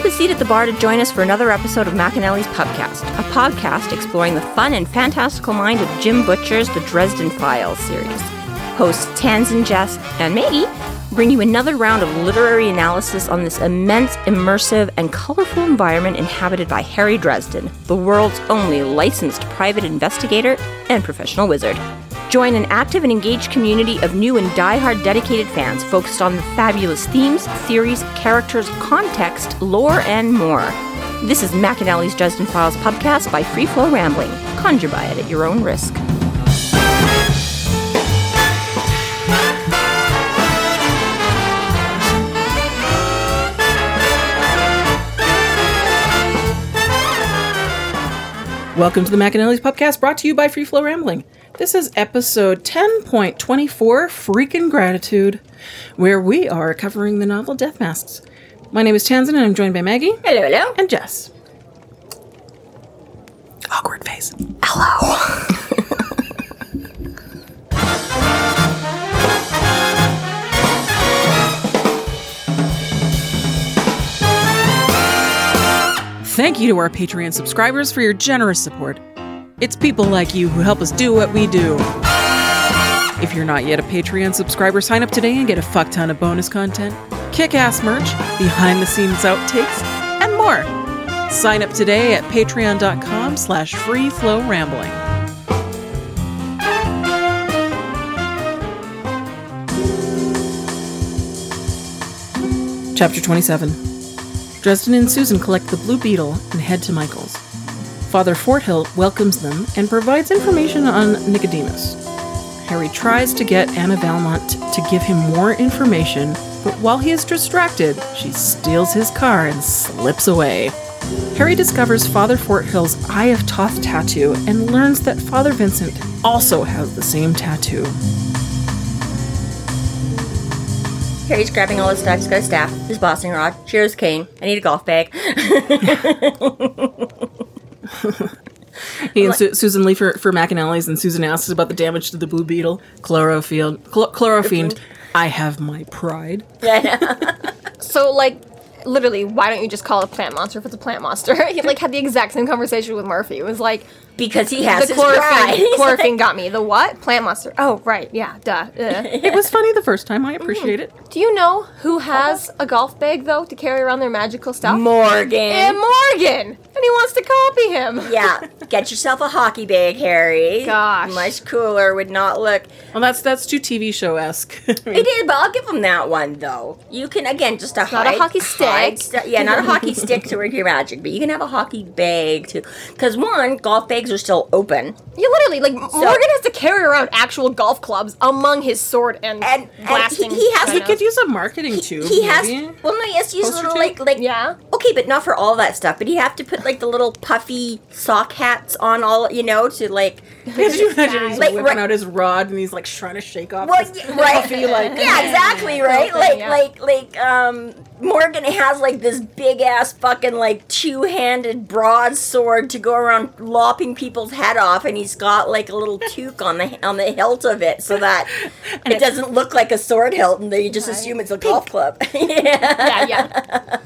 up a seat at the bar to join us for another episode of McAnally's Pubcast, a podcast exploring the fun and fantastical mind of Jim Butcher's The Dresden Files series. Hosts Tanzan Jess and Maggie bring you another round of literary analysis on this immense, immersive, and colorful environment inhabited by Harry Dresden, the world's only licensed private investigator and professional wizard. Join an active and engaged community of new and die-hard dedicated fans focused on the fabulous themes, theories, characters, context, lore, and more. This is McAnally's Justin Files podcast by Free Flow Rambling. Conjure by it at your own risk. Welcome to the McAnally's podcast brought to you by Free Flow Rambling. This is episode 10.24 Freaking Gratitude, where we are covering the novel Death Masks. My name is Tanzan and I'm joined by Maggie Hello, hello. and Jess. Awkward face. Thank you to our Patreon subscribers for your generous support. It's people like you who help us do what we do. If you're not yet a Patreon subscriber, sign up today and get a fuck ton of bonus content, kick ass merch, behind the scenes outtakes, and more. Sign up today at patreon.com slash free flow rambling. Chapter 27 Dresden and Susan collect the Blue Beetle and head to Michael's. Father Forthill welcomes them and provides information on Nicodemus. Harry tries to get Anna Valmont to give him more information, but while he is distracted, she steals his car and slips away. Harry discovers Father Forthill's Eye of Thoth tattoo and learns that Father Vincent also has the same tattoo. Harry's grabbing all his stuff. He's got a staff, his blasting rod, shears cane. I need a golf bag. He and Su- Susan leave for, for McAnally's, and Susan asks about the damage to the Blue Beetle. Chlorofield, Chl- Chlorofiend, I have my pride. Yeah. So, like, literally, why don't you just call it a plant monster if it's a plant monster? he like had the exact same conversation with Murphy. It was like because he has the his pride. chlorophyll. Chlorophyll like, got me. The what? Plant monster. Oh, right. Yeah. Duh. Uh, Ugh. It was funny the first time. I appreciate it. Do you know who has a golf bag though to carry around their magical stuff? Morgan. and Morgan, and he wants to copy him. yeah, get yourself a hockey bag, Harry. Gosh. much cooler. Would not look. Well, that's that's too TV show esque. It is, but I'll give him that one though. You can again just a not a hockey stick. stu- yeah, not a hockey stick to work your magic, but you can have a hockey bag too. Because one, golf bags are still open, You literally like Morgan has to carry around actual golf clubs among his sword and, and, and blasting. he, he has he could use a marketing tube. He has. maybe. Well, no, he has to use Poster little tape? like like Yeah. Okay, but not for all that stuff. But you have to put like the little puffy sock hats on all, you know, to like. Could you imagine he's Like, whipping right- out his rod and he's like trying to shake off Well, this right, puffy like yeah, exactly, right. Something, Like, yeah. like, like, um, Morgan has like this big ass fucking like two handed broadsword to go around lopping people's head off, and he's got like a little toque on the on the hilt of it, so that it doesn't look like a sword hilt, and then you just assume it's a golf club. yeah, yeah, yeah.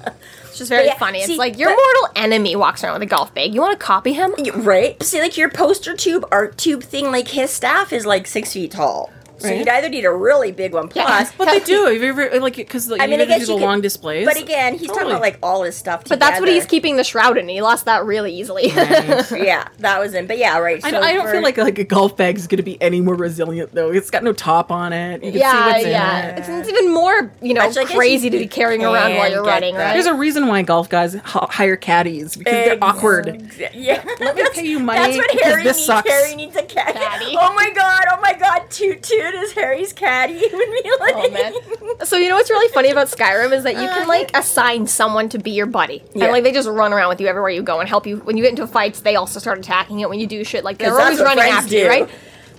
It's just very yeah, funny. It's like your but- mortal enemy walks around with a golf bag. You want to copy him? Right? See, like your poster tube art tube thing, like his staff is like six feet tall. So Right. you'd either need a really big one plus. But they do. Have you ever like because like, I you mean, I either do the you could- long displays. But again, he's talking about like all his stuff But that's what he's keeping the shroud in. He lost that really easily. yeah, that was in. But yeah, right. I, so I don't for- feel like like a golf bag is going to be any more resilient though. It's got no top on it. You can see yeah, what's yeah. in it. It's, it's even more, you know, Which I guess crazy you to be carrying around while you're get running, that. right? There's a reason why golf guys h- hire caddies because they're awkward. Yeah, Let me pay you money That's what Harry this needs. sucks. Harry needs a caddy. Caddy. Oh my god! Oh my god! Toot toot is Harry's caddy. Would be like. Oh, man. So you know what's really funny about Skyrim is that you uh, can like assign someone to be your buddy, Yeah. and like they just run around with you everywhere you go and help you. When you get into fights, they also start attacking it. When you do shit, like they're always running after you, right?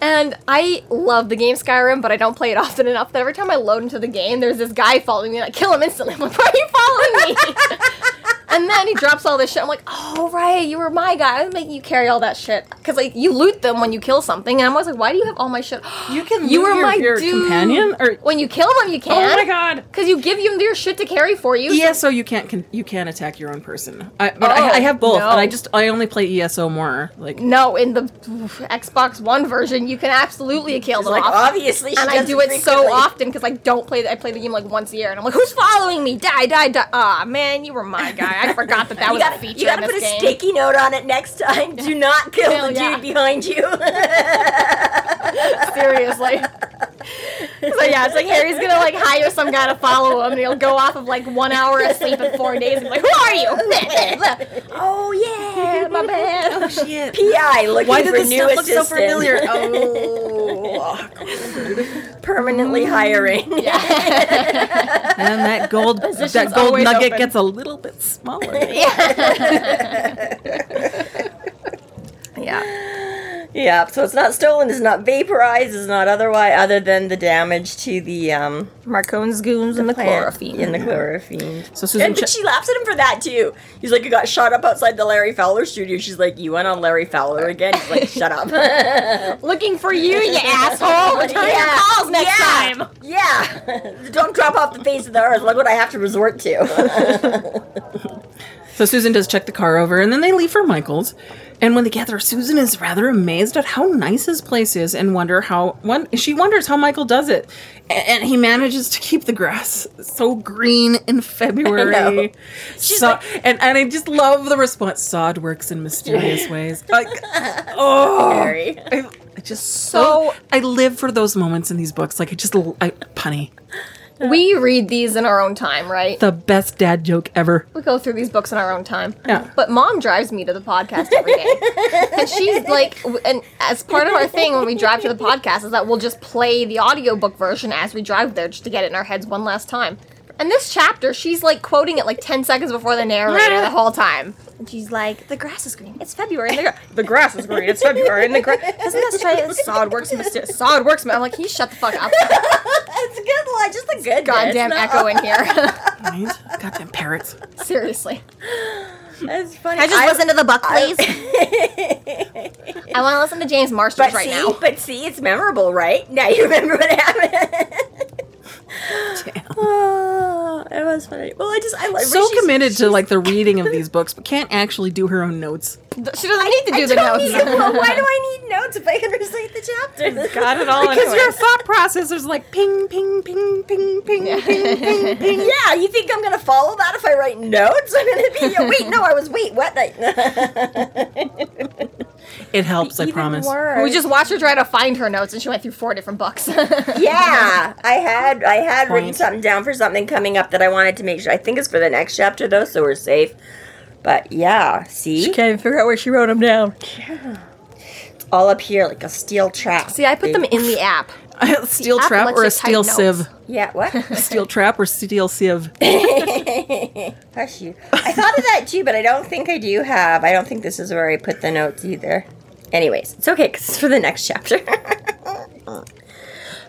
And I love the game Skyrim, but I don't play it often enough that every time I load into the game, there's this guy following me, and I kill him instantly. I'm like, why are you following me? And then he drops all this shit. I'm like, oh right, you were my guy. I'm making you carry all that shit because like you loot them when you kill something. And I'm always like, why do you have all my shit? You can You were your- my your dude. companion? Or- when you kill them, you can. Oh my god. Because you give them their shit to carry for you. so- ESO, you can't can, you can't attack your own person. I, but Oh, I, I have both, no. and I just I only play ESO more. Like No, in the Xbox One version, you can absolutely kill them like, off. obviously, and I do it so often because I don't play. The, I play the game like once a year, and I'm like, "Who's following me? Die, die, die!" Ah, man, you were my guy. I forgot that that was a gotta, feature you gotta put a game. sticky note on it next time. Do not kill Hell the yeah. dude behind you. Seriously. So yeah, it's like Harry's gonna like hire some guy to follow him, and he'll go off of like one hour of sleep in four days. And be like, "Who are you?" oh yeah, my oh, bad. Oh shit. PI looking Why did for this new stuff look so familiar? Oh, permanently hiring. Yeah. and that gold that gold nugget open. gets a little bit smaller. yeah. Yeah, so it's not stolen, it's not vaporized, it's not otherwise other than the damage to the um Marcone's goons and the chlorophyll. in the chlorophene. So Susan, And che- she laughs at him for that too. He's like, "You got shot up outside the Larry Fowler studio." She's like, "You went on Larry Fowler again?" He's like, "Shut up." Looking for you, you asshole. Return your calls next yeah. time. Yeah, don't drop off the face of the earth. Look what I have to resort to. So Susan does check the car over, and then they leave for Michael's. And when they get there, Susan is rather amazed at how nice his place is, and wonder how one she wonders how Michael does it, A- and he manages to keep the grass so green in February. So, and and I just love the response. Sod works in mysterious ways. Like, oh. I, I just so, I live for those moments in these books. Like I just I, punny, We read these in our own time, right? the best dad joke ever. We go through these books in our own time. Yeah. But mom drives me to the podcast every day. and she's like, and as part of our thing when we drive to the podcast is that we'll just play the audiobook version as we drive there just to get it in our heads one last time. And this chapter, she's like quoting it like 10 seconds before the narrator the whole time. And she's like, the grass is green. It's February. And the, gra- the grass is green. It's February. And the grass. Doesn't that say sod works mysterious? Sod works. I'm like, can you shut the fuck up? It's a good line, just a good Goddamn bit. It's echo in here. Right? Goddamn parrots. Seriously. That's funny. I just I- listen to the book, please. I want to listen to James Marsters right see, now. but see, it's memorable, right? Now you remember what happened. Oh, it was funny. Well, I just I like so committed to like the reading of these books, but can't actually do her own notes. She doesn't need to do I the notes. need- well, why do I need notes if I can recite the chapters? Got it all Because your thought process is like ping, ping, ping, ping, ping, ping, ping, ping. Yeah, you think I'm gonna follow that if I write notes? I'm gonna be wait, no, I was wait, what? It helps, I promise. worse. We just watched her try to find her notes, and she went through four different books. yeah, I had I had written something down for something coming up that I wanted to make sure. I think it's for the next chapter though, so we're safe. But yeah, see, she can't even figure out where she wrote them down. Yeah, all up here like a steel trap. See, I put them in the app. steel trap or a steel sieve? notes. Yeah, what? Steel trap or steel sieve? Hush you. I thought of that too, but I don't think I do have. I don't think this is where I put the notes either. Anyways, it's okay because it's for the next chapter.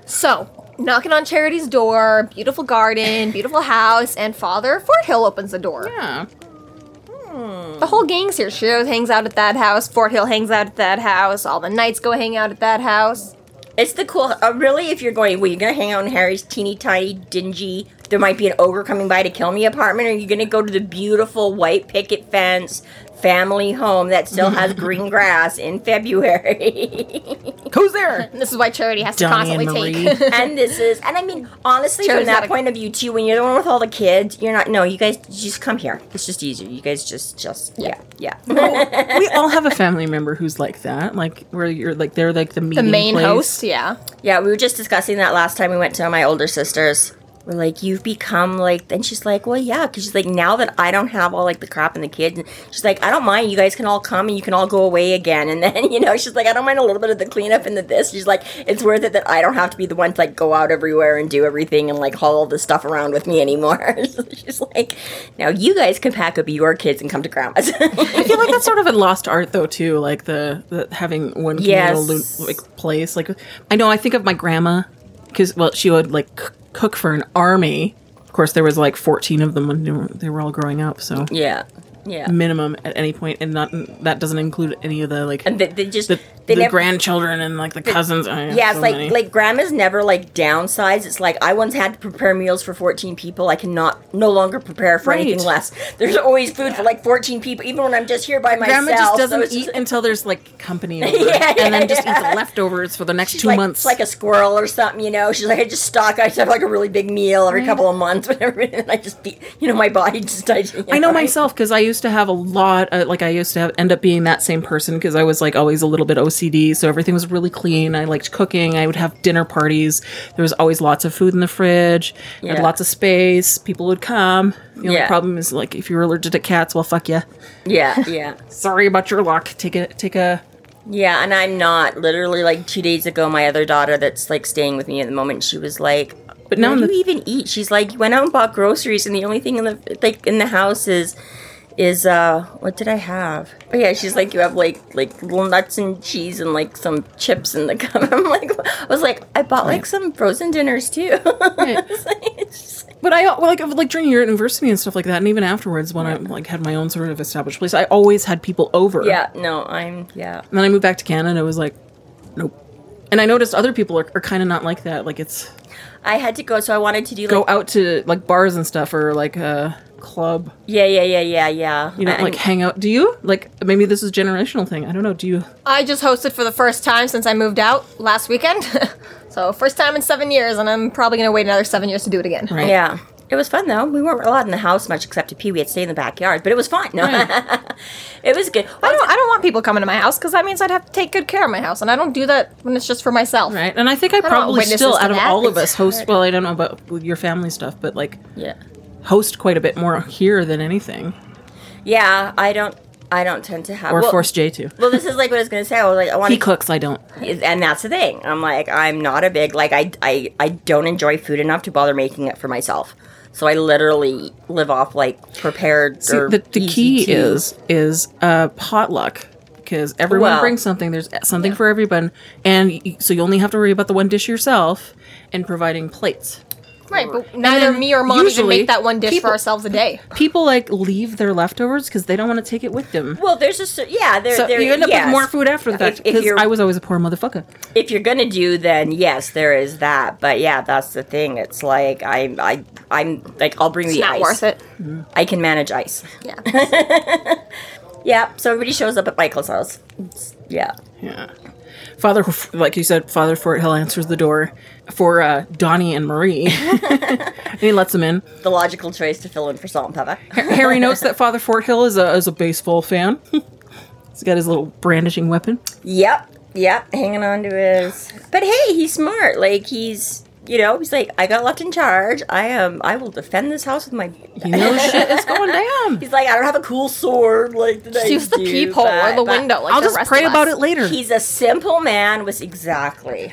So, knocking on Charity's door, beautiful garden, beautiful house, and Father Forthill opens the door. Yeah. Hmm. The whole gang's here. Shiro hangs out at that house. Forthill hangs out at that house. All the knights go hang out at that house. It's the cool. Uh, really, if you're going, well, you're gonna hang out in Harry's teeny tiny, dingy. There might be an ogre coming by to kill me apartment, or you're gonna go to the beautiful white picket fence family home that still has green grass in February. Who's there? This is why Charity has to Donnie and constantly Marie. take. and this is, and I mean, honestly, Charity's from that gotta- point of view too, when you're the one with all the kids, you're not. No, you guys just come here. It's just easier. You guys just, just, yeah, yeah. we all have a family member who's like that, like where you're like they're like the the main place. host, yeah. Yeah, we were just discussing that last time we went to my older sister's. We're like, you've become like, and she's like, well, yeah, because she's like, now that I don't have all like the crap and the kids, and she's like, I don't mind. You guys can all come and you can all go away again. And then, you know, she's like, I don't mind a little bit of the cleanup and the this. She's like, it's worth it that I don't have to be the one to like go out everywhere and do everything and like haul all this stuff around with me anymore. so she's like, now you guys can pack up your kids and come to grandma's. I feel like that's sort of a lost art though too, like the, the having one communal Yes. like place. Like I know I think of my grandma because well she would like cook for an army. Of course, there was like fourteen of them when they were all growing up. So yeah. Yeah. minimum at any point, and not that doesn't include any of the like And they, they just the, they the never, grandchildren and like the cousins. Oh, Yeah, it's so like many. like grandma's never like downsized. It's like I once had to prepare meals for fourteen people. I cannot no longer prepare for anything less. There's always food for like fourteen people, even when I'm just here by myself. Grandma just doesn't it's eat just- until there's like company over, Yeah, and then just yeah. eat the leftovers for the next She's two like, months. It's like a squirrel or something, you know. She's like, I just stock. I just have like a really big meal every mm. couple of months, whatever. And I just, be, you know, my body just. I, you I know myself because I used to have a lot. Uh, like I used to have, end up being that same person because I was like always a little bit OCD, so everything was really clean. I liked cooking. I would have dinner parties. There was always lots of food in the fridge. I had Yeah. lots of space. People would come. The only Yeah. problem is like if you're allergic to cats, well, fuck you. Yeah, yeah. Sorry about your luck. Take a take a. Yeah, and I'm not. Literally, like two days ago, my other daughter that's like staying with me at the moment, she was like, But now "What do you even eat?" She's like, "You went out and bought groceries, and the only thing in the like in the house is." Is uh what did I have? Oh yeah, she's like you have like like little nuts and cheese and like some chips in the cup. I'm like I was like I bought like some frozen dinners too. It's like- it's like- But I well, like like during your university and stuff like that, and even afterwards when I like had my own sort of established place, I always had people over. yeah, no, I'm yeah. And then I moved back to Canada. It was like, nope. And I noticed other people are, are kind of not like that. Like it's I had to go, so I wanted to do like go out to like bars and stuff or like a club. yeah, yeah, yeah, yeah, yeah. You know, And- like hang out. Do you like maybe this is a generational thing? I don't know. Do you? I just hosted for the first time since I moved out last weekend. so first time in seven years, and I'm probably gonna wait another seven years to do it again. Right. Yeah. It was fun though. We weren't allowed in the house much except to pee. We had to stay in the backyard, but it was fine. No, it was good. I don't. I don't want people coming to my house because that means I'd have to take good care of my house, and I don't do that when it's just for myself. Right. And I think I want probably still out of that. all of us host. Well, I don't know about your family stuff, but like Yeah, host quite a bit more here than anything, yeah. I don't. I don't tend to have. or well, force Jay to. Well, this is like what I was gonna say. I was like, I want He cooks. I don't. and that's the thing. I'm like, I'm not a big like. I I I don't enjoy food enough to bother making it for myself. So I literally live off like prepared. See, the, the key to- is is uh, potluck because everyone Well- brings something. There's something for everyone, and so you only have to worry about the one dish yourself and providing plates. Right, but neither me or mom even make that one dish people- for ourselves a day. People like leave their leftovers because they don't want to take it with them. Well, there's just yeah. There, So there, you end up yes. with more food after that. If, if Because you're I was always a poor motherfucker. if you're gonna do then yes there is that but yeah that's the thing it's like i i i'm like i'll bring It's the not ice worth it. i can manage ice Yeah. yeah so everybody shows up at michael's house It's- yeah Yeah. Father, like you said, Father Forthill answers the door for uh, Donnie and Marie, and he lets them in. the logical choice to fill in for salt and pepper Harry notes that Father Forthill is a is a baseball fan. He's got his little brandishing weapon. yep yep hanging on to his but hey he's smart like he's you know he's like i got left in charge i am i will defend this house with my You know, shit is going down. he's like i don't have a cool sword like that I Use the do, peephole or the window. Like I'll the just rest pray of about us. it later. He's a simple man with exactly.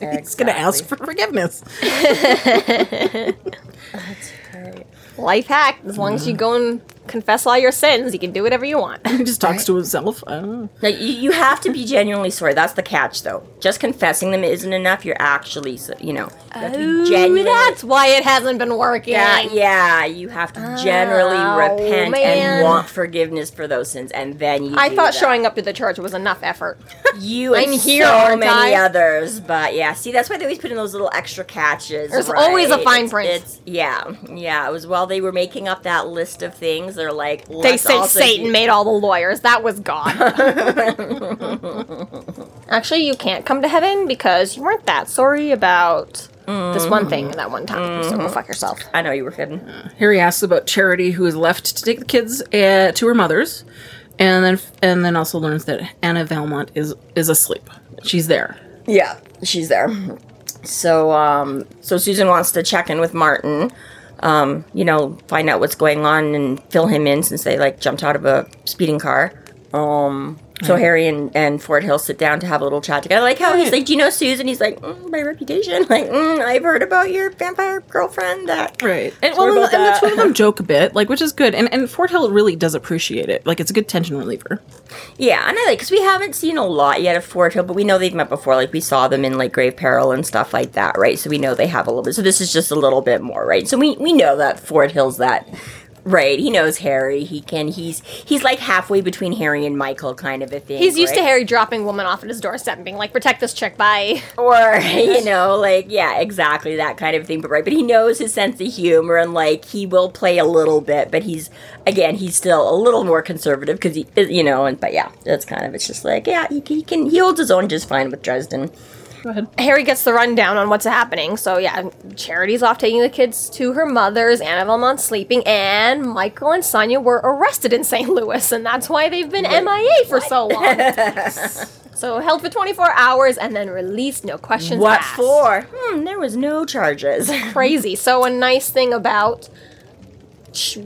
He's gonna ask for forgiveness. That's great. Life hack. As long as you go and confess all your sins, you can do whatever you want. He just talks to himself. I don't know. Now, you, you have to be genuinely sorry. That's the catch, though. Just confessing them isn't enough. You're actually, so- you know, you have to be oh, genuinely. That's why it hasn't been working. yeah, yeah, you have to generally Oh, repent man. and want forgiveness for those sins, and then you. I do thought that. showing up to the church was enough effort. you and I'm here, so aren't many I? others, but yeah, see, that's why they always put in those little extra catches. There's always a right? fine It's- print. It's, yeah, yeah. It was while they were making up that list of things. They're like, They let's say also Satan do- made all the lawyers. That was God. Actually, you can't come to heaven because you weren't that sorry about this one thing and that one time. So go fuck yourself. I know you were kidding. Harry asks about Charity, who is left to take the kids uh, to her mother's, and then and then also learns that Anna Valmont is is asleep. She's there. Yeah, she's there. So, um, so Susan wants to check in with Martin. Um, you know, find out what's going on and fill him in since they like jumped out of a speeding car. Um, so Harry and, and Forthill sit down to have a little chat together. Like how he's like, "Do you know Susan?" He's like, mm, "By reputation." Like, mm, "I've heard about your vampire girlfriend." That Right. And, well, about and the two of them joke a bit, like which is good. And and Forthill really does appreciate it. Like it's a good tension reliever. Yeah, and I like because we haven't seen a lot yet of Forthill, but we know they've met before. Like we saw them in like Grave Peril and stuff like that, right? So we know they have a little bit. So this is just a little bit more, right? So we we know that Forthill's that Right, he knows Harry. He can. He's he's like halfway between Harry and Michael, kind of a thing. He's used to? Harry dropping women off at his doorstep and being like, "Protect this chick, bye." or you know, like yeah, exactly that kind of thing. But right, but he knows his sense of humor and like he will play a little bit, but he's again he's still a little more conservative because he you know. And but yeah, that's kind of it's just like yeah, he, he can he holds his own just fine with Dresden. Go ahead. Harry gets the rundown on what's happening. So yeah, Charity's off taking the kids to her mother's. Anna Valmont's sleeping, and Michael and Sanya were arrested in St. Louis, and that's why they've been MIA for so long. so held for 24 hours and then released, no questions What asked. for? Hmm, there was no charges. Crazy. So a nice thing about Ch-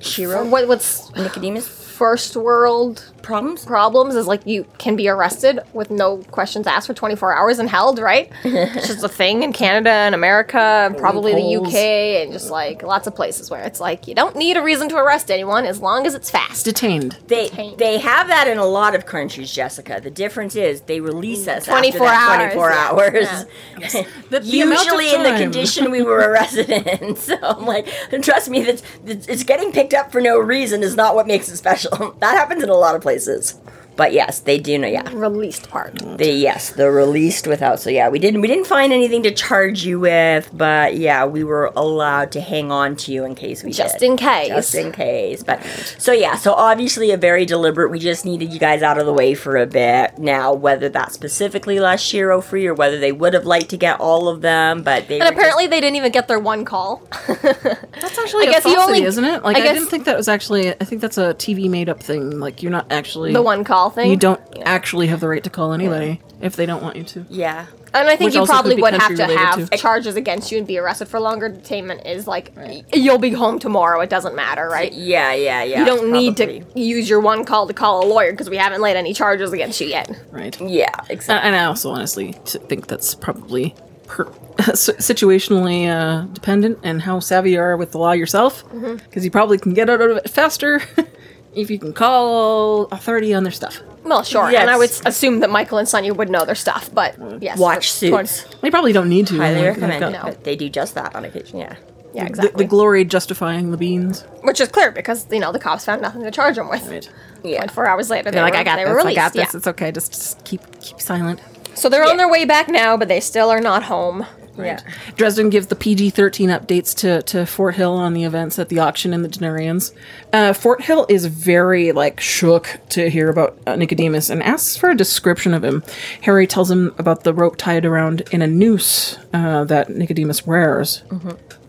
Shiro, what, what's Nicodemus first world problems. problems is like you can be arrested with no questions asked for 24 hours and held, right? it's just a thing in Canada and America and probably the UK and just like lots of places where it's like you don't need a reason to arrest anyone as long as it's fast. Detained. They Detained. they have that in a lot of countries, Jessica. The difference is they release us 24 after that hours, 24 yeah. hours. The- the amount of Usually in the time. condition we were arrested in. So I'm like, trust me, that it's getting picked up for no reason is not what makes it special. That happens in a lot of places places. But yes, they do know. Yeah, Released part. they yes, they're released without. So yeah, we didn't we didn't find anything to charge you with, but yeah, we were allowed to hang on to you in case we Just did. in case. Just in case. But so yeah, so obviously a very deliberate. We just needed you guys out of the way for a bit. Now, whether that specifically left Shiro oh, free or whether they would have liked to get all of them, but they And were apparently they didn't even get their one call. That's actually I a guess he falsity, only- isn't it? Like I I, guess- didn't think that was actually. I think that's a TV made up thing. Like you're not actually the one call thing. You don't actually have the right to call anybody if they don't want you to. yeah. And I think Which you probably would have to have too. charges against you and be arrested for longer detainment is like y- you'll be home tomorrow. It doesn't matter, right? Yeah, yeah, yeah. You don't need to use your one call to call a lawyer because we haven't laid any charges against you yet. Right. Yeah, exactly. and I also honestly think that's probably per- situationally uh, dependent and how savvy you are with the law yourself, Mm-hmm. because you probably can get out of it faster if you can call authority on their stuff. Well, sure. Yes. And I would s- assume that Michael and Sanya would know their stuff, but yes. Watch that's- Suits. They probably don't need to. Highly they've recommend. got No. But they do just that on occasion. Yeah. Yeah, the- exactly. The, glory justifying the beans. Which is clear because you know the cops found nothing to charge them with. Right. Yeah. Four hours later, they They're like, were, I got they this. were I released. got this. Yeah. It's okay. Just, just keep keep silent. So they're Yeah. on their way back now, but they still are not home. Yeah. Dresden gives the PG 13 updates to, to Forthill on the events at the auction and the Denarians. Uh, Forthill is very, like, shook to hear about uh, Nicodemus and asks for a description of him. Harry tells him about the rope tied around in a noose uh, that Nicodemus wears.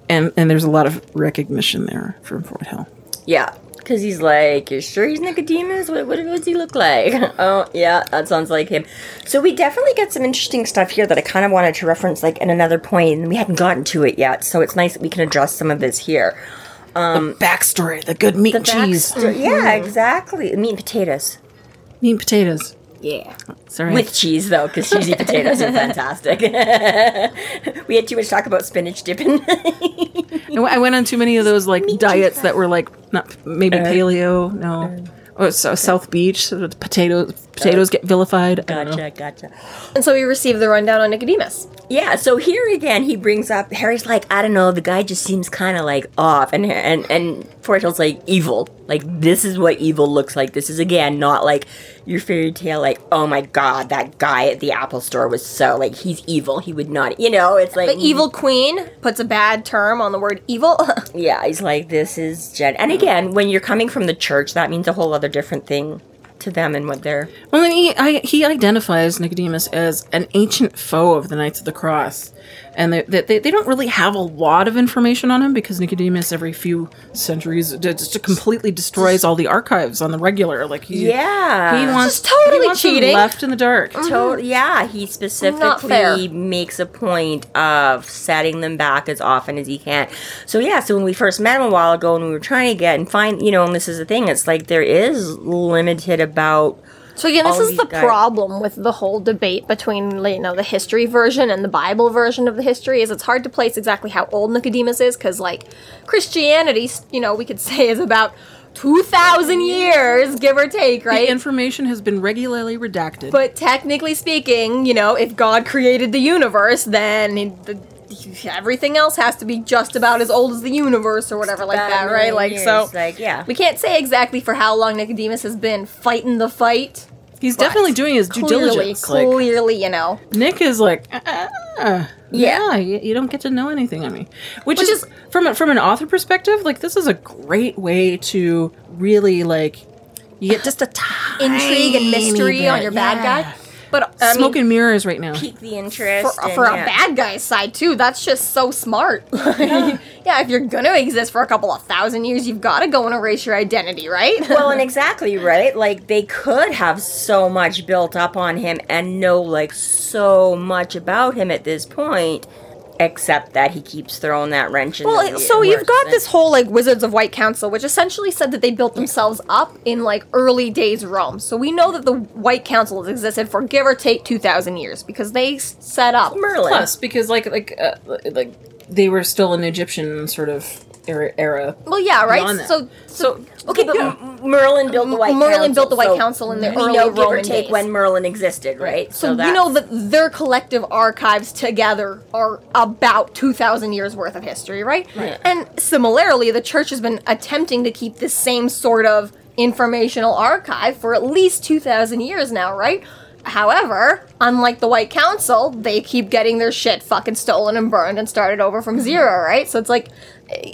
And, and there's a lot of recognition there from Forthill. Yeah. Because he's like, you sure he's Nicodemus? What, what, what does he look like? oh, yeah, that sounds like him. So we definitely get some interesting stuff here that I kind of wanted to reference, like, in another point, and we hadn't gotten to it yet. So it's nice that we can address some of this here. Um, the backstory, the good meat and cheese, Backstory- Yeah, mm-hmm. exactly. Meat and potatoes. meat and potatoes. Yeah. Sorry. With cheese, though, because cheesy potatoes are fantastic. we had too much talk about spinach dipping. I went on too many of those like diets that were like not maybe Uh, paleo, no, oh, so South Beach. So the potatoes potatoes get vilified. I don't know. gotcha, gotcha. And so we received the rundown on Nicodemus. Yeah, so here again, he brings up Harry's like, I don't know, the guy just seems kind of like off, and and and Fort like evil, like this is what evil looks like. This is again not like your fairy tale, like oh my god, that guy at the Apple store was so like he's evil. He would not, you know, it's like The evil queen puts a bad term on the word evil. Yeah, he's like this is Jen, and again, when you're coming from the church, that means a whole other different thing to them and what they're Well, he I, he identifies Nicodemus as an ancient foe of the Knights of the Cross, and they, they, they don't really have a lot of information on him because Nicodemus every few centuries just completely destroys all the archives on the regular. Like he, yeah he wants Just totally he wants them cheating. left in the dark. Mm-hmm. To- yeah, he specifically makes a point of setting them back as often as he can. So yeah, so when we first met him a while ago and we were trying to get and find, you know, and this is the thing, it's like there is limited about So again, this is the guys- problem with the whole debate between you know the history version and the Bible version of the history is it's hard to place exactly how old Nicodemus is because like Christianity, you know, we could say is about two thousand years, give or take, right? The information has been regularly redacted. but technically speaking, you know, if God created the universe, then the everything else has to be just about as old as the universe or whatever like that, right? Like years, so, like, yeah. we can't say exactly for how long Nicodemus has been fighting the fight. He's definitely doing his due clearly, diligence. Like, Clearly, you know. Nick is like, uh, uh, Yeah. yeah, you, you don't get to know anything on me. Which, Which is, is- from a, from an author perspective, like this is a great way to really like you get just a tiny Intrigue and mystery on your bad yeah. guy. But I Smoke mean, and mirrors right now. Pique the interest. for, and, for yeah. a bad guy's side too, that's just so smart. yeah. if you're gonna exist for a couple of thousand years, you've got to go and erase your identity, right? well, and exactly right. Like they could have so much built up on him and know like so much about him at this point, except that he keeps throwing that wrench in. the Well, wheel- so you've got this whole like Wizards of White Council, which essentially said that they built themselves up in like early days Rome. So we know that the White Council has existed for give or take two thousand years because they set up. Merlin. Plus, because like like uh, like they were still an Egyptian sort of era. era. Well, yeah, right. That. So, so Okay, but M- Merlin built the White Merlin Council. built the White so Council in the we early know, give or take days. when Merlin existed, right? So, you know that their collective archives together are about 2,000 years worth of history, right? Right. And similarly, the church has been attempting to keep this same sort of informational archive for at least 2,000 years now, right? However, unlike the White Council, they keep getting their shit fucking stolen and burned and started over from zero, right? So it's like,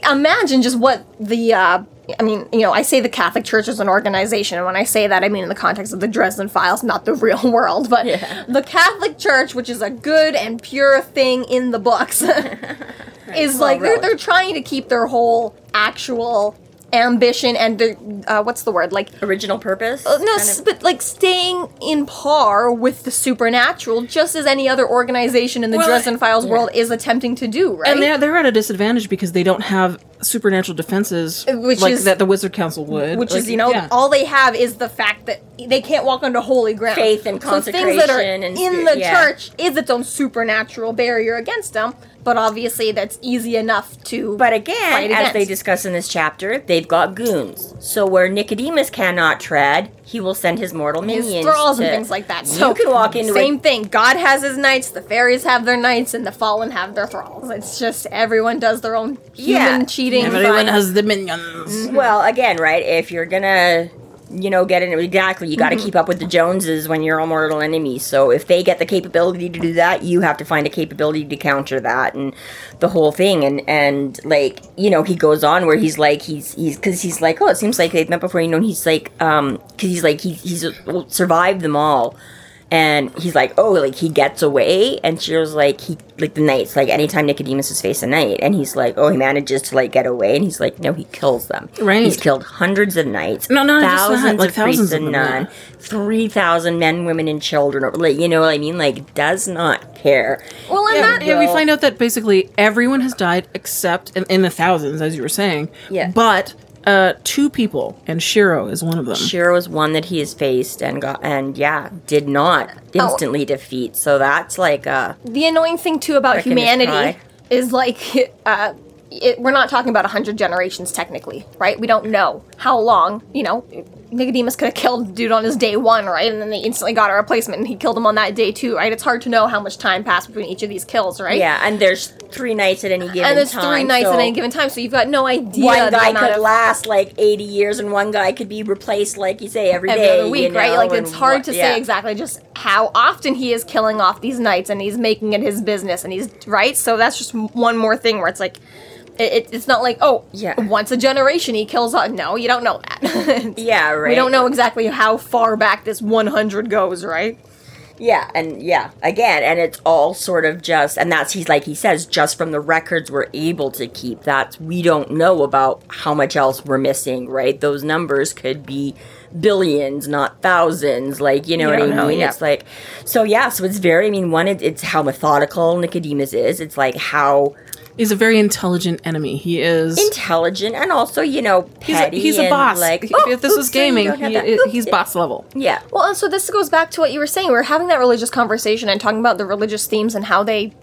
imagine just what the, uh, I mean, you know, I say the Catholic Church is an organization, and when I say that, I mean in the context of the Dresden Files, not the real world, but Yeah. the Catholic Church, which is a good and pure thing in the books, is like they're, they're trying to keep their whole actual ambition and their, uh, what's the word like original purpose. uh, no, s- but like staying in par with the supernatural, just as any other organization in the Well, Dresden Files world is attempting to do, right? And they're, they're at a disadvantage because they don't have supernatural defenses Which like is- that the Wizard Council would. which Like, is, you know, yeah. all they have is the fact that they can't walk onto holy ground. Faith and So things that are in spirit- the yeah. church is its own supernatural barrier against them. But obviously, that's easy enough to. But again, fight as they discuss in this chapter, they've got goons. So where Nicodemus cannot tread, he will send his mortal his minions. thralls and things like that. So you can walk into it. same a, thing. God has his knights, the fairies have their knights, and the fallen have their thralls. It's just everyone does their own human Yeah. cheating. Everyone fun. has the minions. Well, again, right? If you're gonna, you know, get in exactly, you got Mm-hmm. to keep up with the Joneses when you're a mortal enemy. So if they get the capability to do that, you have to find a capability to counter that and the whole thing. And and like you know, he goes on where he's like he's he's because he's like oh, it seems like they've met before. You know, and he's like um because he's like he's he's survived them all. And he's like, oh, like he gets away, and she was like, he like the knights, like anytime Nicodemus is facing a knight, and he's like, oh, he manages to like get away, and he's like, no, he kills them. Right. He's killed hundreds of knights, No, no, just that, thousands like of thousands priests of and them, yeah. three thousand men, women, and children. Like you know what I mean? Like does not care. well, and Yeah, that yeah, we find out that basically everyone has died except in, in the thousands, as you were saying. Yeah. But uh, two people, and Shiro is one of them. Shiro was one that he has faced and got, and yeah, did not Oh. instantly defeat. So that's like uh, the annoying thing too about humanity is like uh, it, we're not talking about 100 generations technically right we don't know how long you know nicodemus could have killed the dude on his day one right and then they instantly got a replacement and he killed him on that day too right it's hard to know how much time passed between each of these kills right yeah. And there's three nights at any given and there's time. three nights so at any given time so you've got no idea One guy could of- last like 80 years, and one guy could be replaced, like you say, every every day, other week, you right? know, Like it's hard what- to yeah. say exactly just how often he is killing off these knights and he's making it his business and he's right. So that's just one more thing where it's like. It, it- it's not like oh Yeah. once a generation he kills off no you don't know that Yeah, right. we don't know exactly how far back this 100 goes right Yeah, and yeah, again, and it's all sort of just, and that's he's like he says, just from the records we're able to keep. That's we don't know about how much else we're missing, right? Those numbers could be billions, not thousands. Like you know You what I know, mean? yeah. It's like, so yeah, so it's very. I mean, one, it, it's how methodical Nicodemus is. It's like how He's a very intelligent enemy. He is. intelligent and also you know he's a, petty. he's a and, boss. Like if oh, this was oops, sorry, you gaming, don't he, Oops, he's yeah. boss level. Yeah. well and so this goes back to what you were saying we were having that religious conversation and talking about the religious themes and how they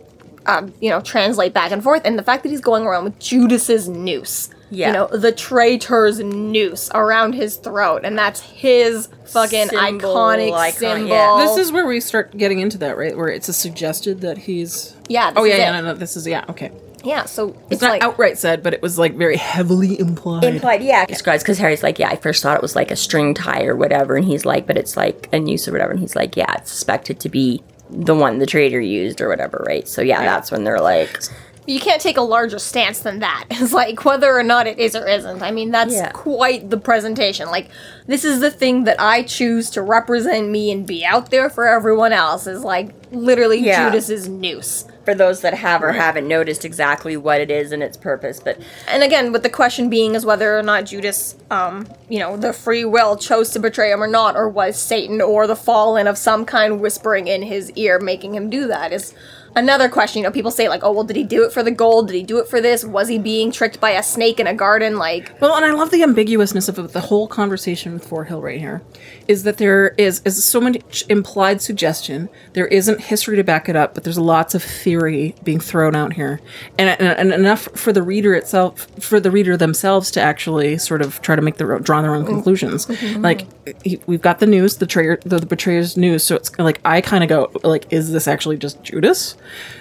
um, you know translate back and forth and the fact that he's going around with judas's noose Yeah. you know, the traitor's noose around his throat, and that's his fucking Symbol, iconic icon, symbol. yeah. This is where we start getting into that, right? Where it's a suggested that he's. yeah. This Oh yeah, is yeah, it. no, no. This is yeah, okay. Yeah. So it's, It's, not like outright said, but it was like very heavily implied. Implied, yeah. Describes because Harry's like, yeah, I first thought it was like a string tie or whatever, and he's like, but it's like a noose or whatever, and he's like, yeah, it's suspected to be the one the traitor used or whatever, right? So yeah, that's when they're like, you can't take a larger stance than that. It's like whether or not it is or isn't. I mean, that's Yeah. quite the presentation. Like, this is the thing that I choose to represent me and be out there for everyone else. Is like literally Yeah. Judas's noose. for those that have or haven't noticed exactly what it is and its purpose, but And again, with the question being is whether or not Judas, um, you know, the free will chose to betray him or not, or was Satan or the fallen of some kind whispering in his ear, making him do that is another question. You know, people say like, oh well, did he do it for the gold? Did he do it for this? Was he being tricked by a snake in a garden? Like, Well, and I love the ambiguousness of the whole conversation with Forthill right here, is that there is is so much implied suggestion. There isn't history to back it up, but there's lots of theory being thrown out here, and, and, and enough for the reader itself, for the reader themselves to actually sort of try to make their draw their own conclusions. Like he, we've got the news, the traitor, the, the betrayer's news, so it's like I kind of go like, is this actually just Judas?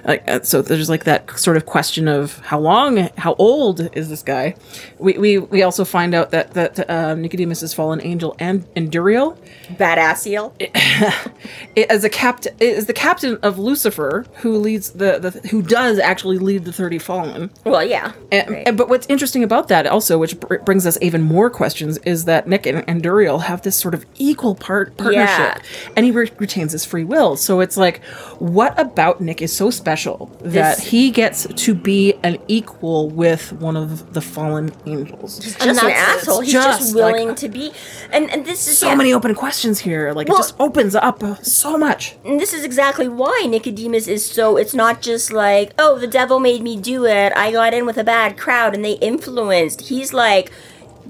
Like, uh, so there's like that sort of question of how long, how old is this guy? We we, we also find out that that um, Nicodemus is fallen angel and and Anduriel badass eel. as a captain is the captain of Lucifer, who leads the, the who does actually lead the thirty fallen. Well, yeah. And, Right. and- but what's interesting about that also, which br- brings us even more questions, is that Nick and, Anduriel have this sort of equal part partnership, Yeah. and he re- retains his free will. So it's like, what about Nick is so special that This- he gets to be an equal with one of the fallen angels? just And an asshole. He's just just, like- willing to be, and and this is So yeah, many open questions here. Like Well- it just opens up so much. and this is exactly why Nicodemus is so. It's not just like, oh, the devil made me do it. I got in with a bad crowd and they influenced. He's like,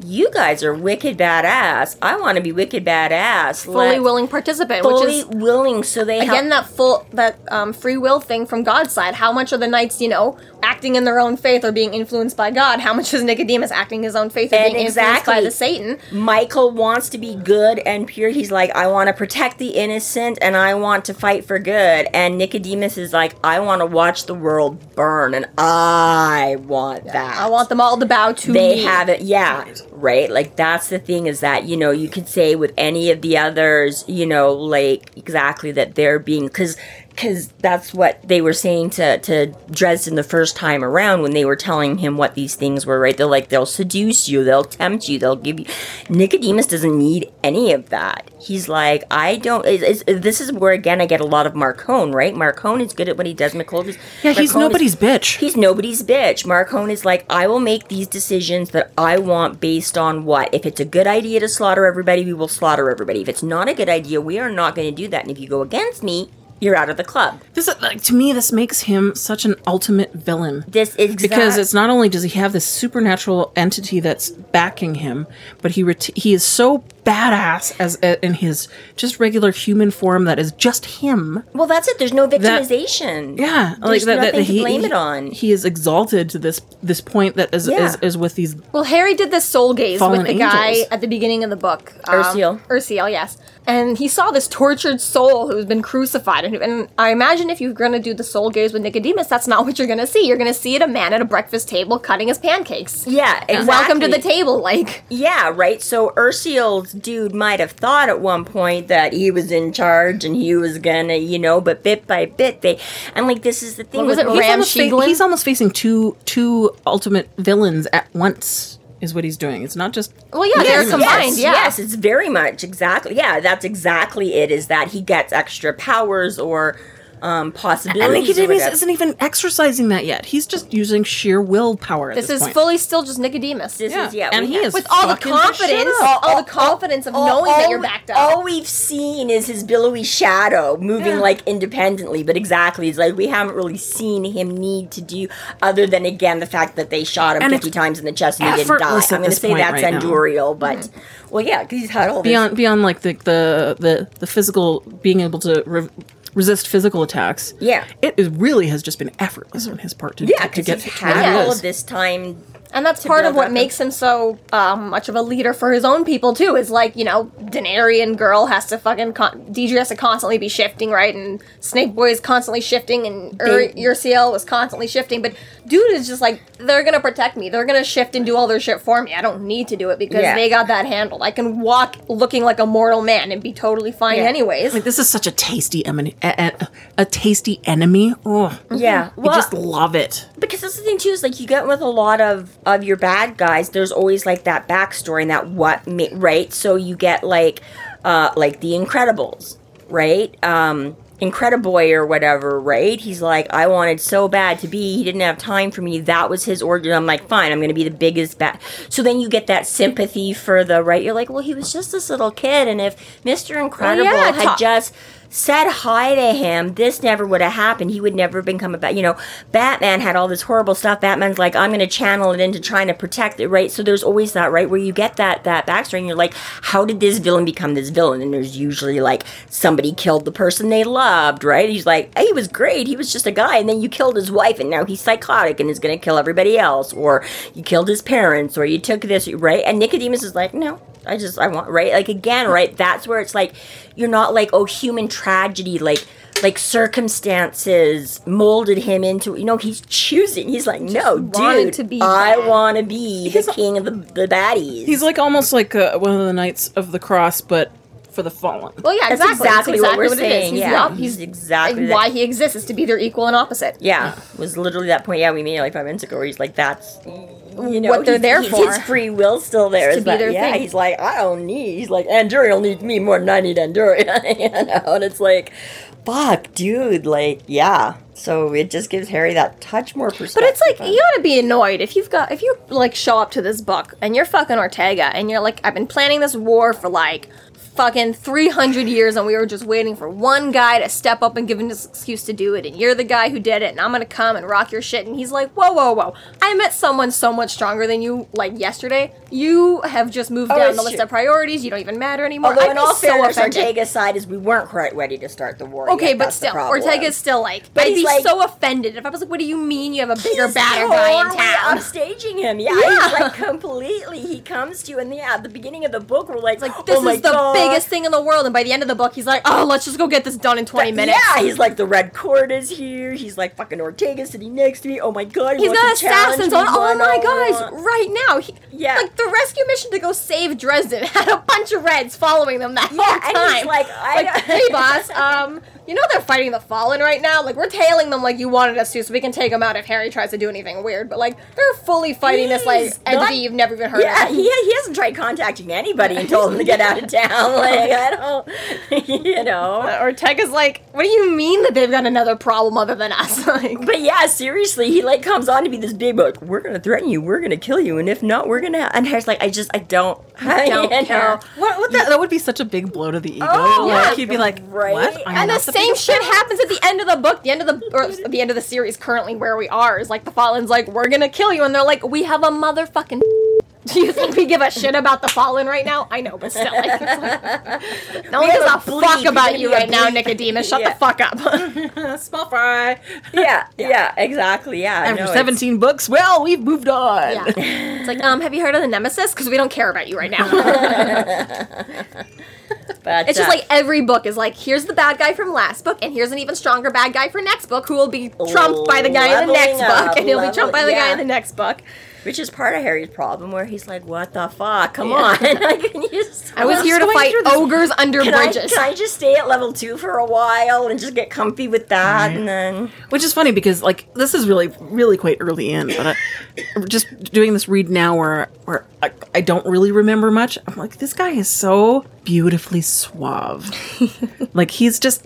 you guys are wicked badass. I want to be wicked badass. fully Let- willing participant, which fully is willing. So they again help. that full that um, free will thing from God's side. How much are the knights, you know, acting in their own faith or being influenced by God? How much is Nicodemus acting his own faith or And being influenced by the Satan? Michael wants to be good and pure. He's like, I want to protect the innocent and I want to fight for good. And Nicodemus is like, I want to watch the world burn and I want that. I want them all to bow to they me. They have it yeah right? Like that's the thing is that you know you could say with any of the others you know like exactly that they're being because because that's what they were saying to to Dresden the first time around when they were telling him what these things were right they're like they'll seduce you they'll tempt you they'll give you Nicodemus doesn't need any of that he's like I don't it's, it's, this is where again I get a lot of Marcone right Marcone is good at what he does McCullough is Yeah, he's Marcone is- nobody's bitch. He's nobody's bitch. Marcone is like, I will make these decisions that I want based on what? If it's a good idea to slaughter everybody, we will slaughter everybody. If it's not a good idea, we are not going to do that. And if you go against me, you're out of the club. This is, like to me, this makes him such an ultimate villain. This is because it's not only does he have this supernatural entity that's backing him, but he ret- he is so badass as uh, in his just regular human form that is just him. well, that's it. There's no victimization. Yeah, There's that, that nothing to he, blame he- it on. He is exalted to this this point that is Yeah. is, is with these. Well, Harry did this soul gaze with the guy at the beginning of the book. Um, Ursiel. Ursiel, yes. And he saw this tortured soul who's been crucified. And, and I imagine if you're going to do the soul gaze with Nicodemus, that's not what you're going to see. You're going to see it a man at a breakfast table cutting his pancakes. Yeah, exactly. Welcome to the table, like. Yeah, right. So Ursiel's dude might have thought at one point that he was in charge and he was gonna, you know, but bit by bit they and like this is the thing What was with it, He's almost, fa- he's almost facing two two ultimate villains at once. Is what he's doing. It's not just Well, yeah, they're combined, yes, yeah. Yes, it's very much exactly. Yeah, that's exactly it. Is that he gets extra powers or um, and possibilities? or Nicodemus isn't even exercising that yet. He's just using sheer willpower. At This this, is point. fully still just Nicodemus. This Yeah, is yeah, and we he have- is with all the fucking the shit confidence, up. all, the confidence of knowing that you're backed up. All we've seen is his billowy shadow moving Yeah. like independently, but exactly, it's like we haven't really seen him need to do other than again the fact that they shot him And fifty times in the chest and he didn't die. I'm going to say that's right now. Anduriel, but well, yeah, because he's had all this. beyond beyond like the the the, the physical being able to re- resist physical attacks. Yeah. it is really has just been effortless on his part to, Yeah, to because get he's to had all of this time And that's part of what up makes him so um, much of a leader for his own people too. Is like you know, Denarian girl has to fucking con- Deirdre has to constantly be shifting, right? And Snake Boy is constantly shifting, and Ur- They- Ursiel was constantly shifting. But dude is just like they're gonna protect me. They're gonna shift and do all their shit for me. I don't need to do it because Yeah. they got that handled. I can walk looking like a mortal man and be totally fine Yeah. anyways. Like this is such a tasty enemy, a, a, a tasty enemy. Oh, Yeah. I just love it. because that's the thing too is like you get with a lot of of your bad guys there's always like that backstory and that what ma- right so you get like uh like the incredibles right um Incrediboy or whatever, right? He's like, I wanted so bad to be. He didn't have time for me. That was his order. I'm like, fine, I'm going to be the biggest bad. So then you get that sympathy for the right. You're like, well, he was just this little kid, and if Mister Incredible yeah, had ta- just said hi to him, this never would have happened. He would never have become a bat. You know, Batman had all this horrible stuff. Batman's like, I'm going to channel it into trying to protect it, right? So there's always that, right, where you get that that backstory, and you're like, how did this villain become this villain? And there's usually like somebody killed the person they loved, right? He's like, hey, he was great. He was just a guy, and then you killed his wife, and now he's psychotic and is going to kill everybody else, or you killed his parents, or you took this, right? And Nicodemus is like, no, I just I want right like again right that's where it's like you're not like oh human tragedy like like circumstances molded him into you know he's choosing he's like no dude to be I want to be the king of the the baddies He's like almost like uh, one of the Knights of the Cross, but for the fallen. well, yeah, That's exactly. exactly That's what we're it is. saying, He's, yeah. the op- He's he's exactly like, that. why he exists is to be their equal and opposite. yeah was literally that point yeah we made it like five minutes ago where he's like that's you know What they're there for. his free will still there to be their yeah thing. he's like I don't need he's like Anduriel needs me more than I need Anduriel you know and it's like fuck dude like yeah so it just gives Harry that touch more perspective But it's like you ought to be annoyed if you've got if you like show up to this book and you're fucking Ortega and you're like I've been planning this war for like fucking 300 years and we were just waiting for one guy to step up and give him this excuse to do it and you're the guy who did it and I'm gonna come and rock your shit and he's like whoa whoa whoa I met someone so much stronger than you like yesterday you have just moved Oh, down the list true. of priorities you don't even matter anymore Although I'd in all so fairness, offended. Ortega's side is we weren't quite ready to start the war. Okay, yet. but That's still. Ortega's still like, But I'd he's be like- so offended if I was like, what do you mean you have a bigger, badder guy in town? upstaging him. Yeah, Yeah. he's like completely. He comes to, you and yeah, at the beginning of the book, we're like, Like this oh is the God. Biggest thing in the world, and by the end of the book, he's like, "Oh, let's just go get this done in twenty minutes." Yeah, he's like the Red Court is here. He's like fucking Ortega sitting next to me. Oh my god, he He's got wants to challenge assassins on all my guys right now. He, Yeah. like the rescue mission to go save Dresden had a bunch of Reds following them that Yeah, whole and time. he's like, I like, hey boss, um, you know they're fighting the Fallen right now. Like we're tailing them like you wanted us to, so we can take them out if Harry tries to do anything weird. But like they're fully fighting this like He's entity not- you've never even heard Yeah, of. he, he hasn't tried contacting anybody and told them to get out of town. Like I don't, you know. Ortega's like, what do you mean that they've got another problem other than us? like, But yeah, seriously, he like comes on to be this big like, we're gonna threaten you, we're gonna kill you, and if not, we're gonna. And Harry's like, I just, I don't, I don't you care. know. What, what that, that would be such a big blow to the ego. Oh, like yeah, he'd be like, right? "What? I'm and the not same biggest shit happens at the end of the book. The end of the or the end of the series currently where we are is like the Fallen's like, we're gonna kill you, and they're like, we have a motherfucking. Do you think we give a shit about the Fallen right now? I know, but still, like, it's like- no one We gives a a bleep. fuck about you be a right now. Nicodemus. Shut Yeah. the fuck up. Small fry. Yeah, yeah, exactly, yeah. After no, it's- 17 books, well, we've moved on. yeah, it's like, um, have you heard of the Nemesis? Because we don't care about you right now. but, It's just uh, like every book is like, here's the bad guy from last book, and here's an even stronger bad guy for next book, who will be trumped by the guy in the next up, book, and he'll be trumped by the guy in the next book. Which is part of Harry's problem, where he's like, "What the fuck? Come on!" like, can you just- I was here to fight through this- ogres under Can I, bridges. can I just stay at level two for a while and just get comfy with that, and then Which is funny because like this is really really quite early in, but I, just doing this read now where where I, I don't really remember much. I'm like this guy is so beautifully suave. like he's just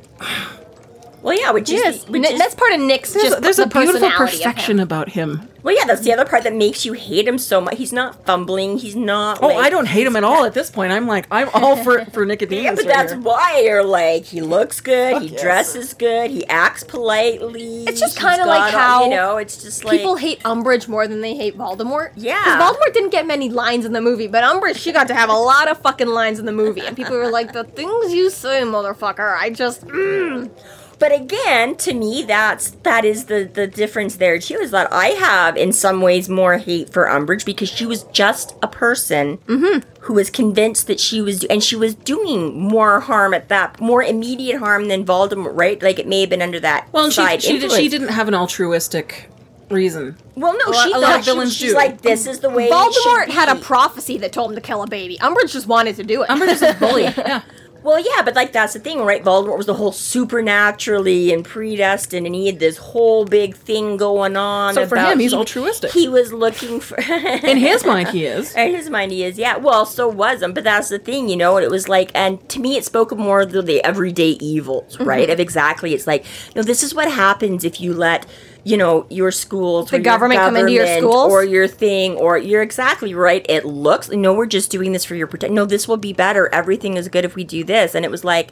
well, yeah, which is, which Ni- is that's part of Nick's there's, just there's the a beautiful personality perfection about him. well, yeah, that's the other part that makes you hate him so much. He's not fumbling. He's not. Oh, like- I don't hate him at all at this point. I'm like I'm all for for Nicodemus. Yeah, but right that's here. why you're like he looks good, Fuck he yes. dresses good, he acts politely. It's just kinda like got all- how you know. It's just like People hate Umbridge more than they hate Voldemort. Yeah. Because Voldemort didn't get many lines in the movie, but Umbridge, she got to have a lot of fucking lines in the movie. And people were like, the things you say, motherfucker, I just, mm. But again, to me, that's that is the the difference there too. Is that I have in some ways more hate for Umbridge because she was just a person mm-hmm. who was convinced that she was, and she was doing more harm at that, more immediate harm than Voldemort. Right? Like it may have been under that Well, and she, side she, did, influence. she didn't have an altruistic reason. Well, no, A lot- she a lot thought of she- villains she's do. like, this is the way. it Voldemort had a prophecy that told him to kill a baby. Umbridge just wanted to do it. Umbridge is a bully. yeah. Well, yeah, but like that's the thing, right? Voldemort was the whole supernaturally and predestined, and he had this whole big thing going on. So for him, he's he- altruistic. He was looking for. In his mind, he is. In his mind, he is. Yeah. Well, so was him, but that's the thing, you know. And it was like, and to me, it spoke of more of the, the everyday evils, Mm-hmm. right? Of exactly, it's like, you know, this is what happens if you let. You know your schools, The or your government come into your government schools? or your thing, or you're exactly right. It looks, no, we're just doing this for your protection. No, this will be better. Everything is good if we do this. And it was like,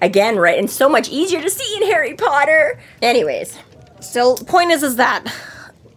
again, right, and so much easier to see in Harry Potter. Anyways, Still, point is, is that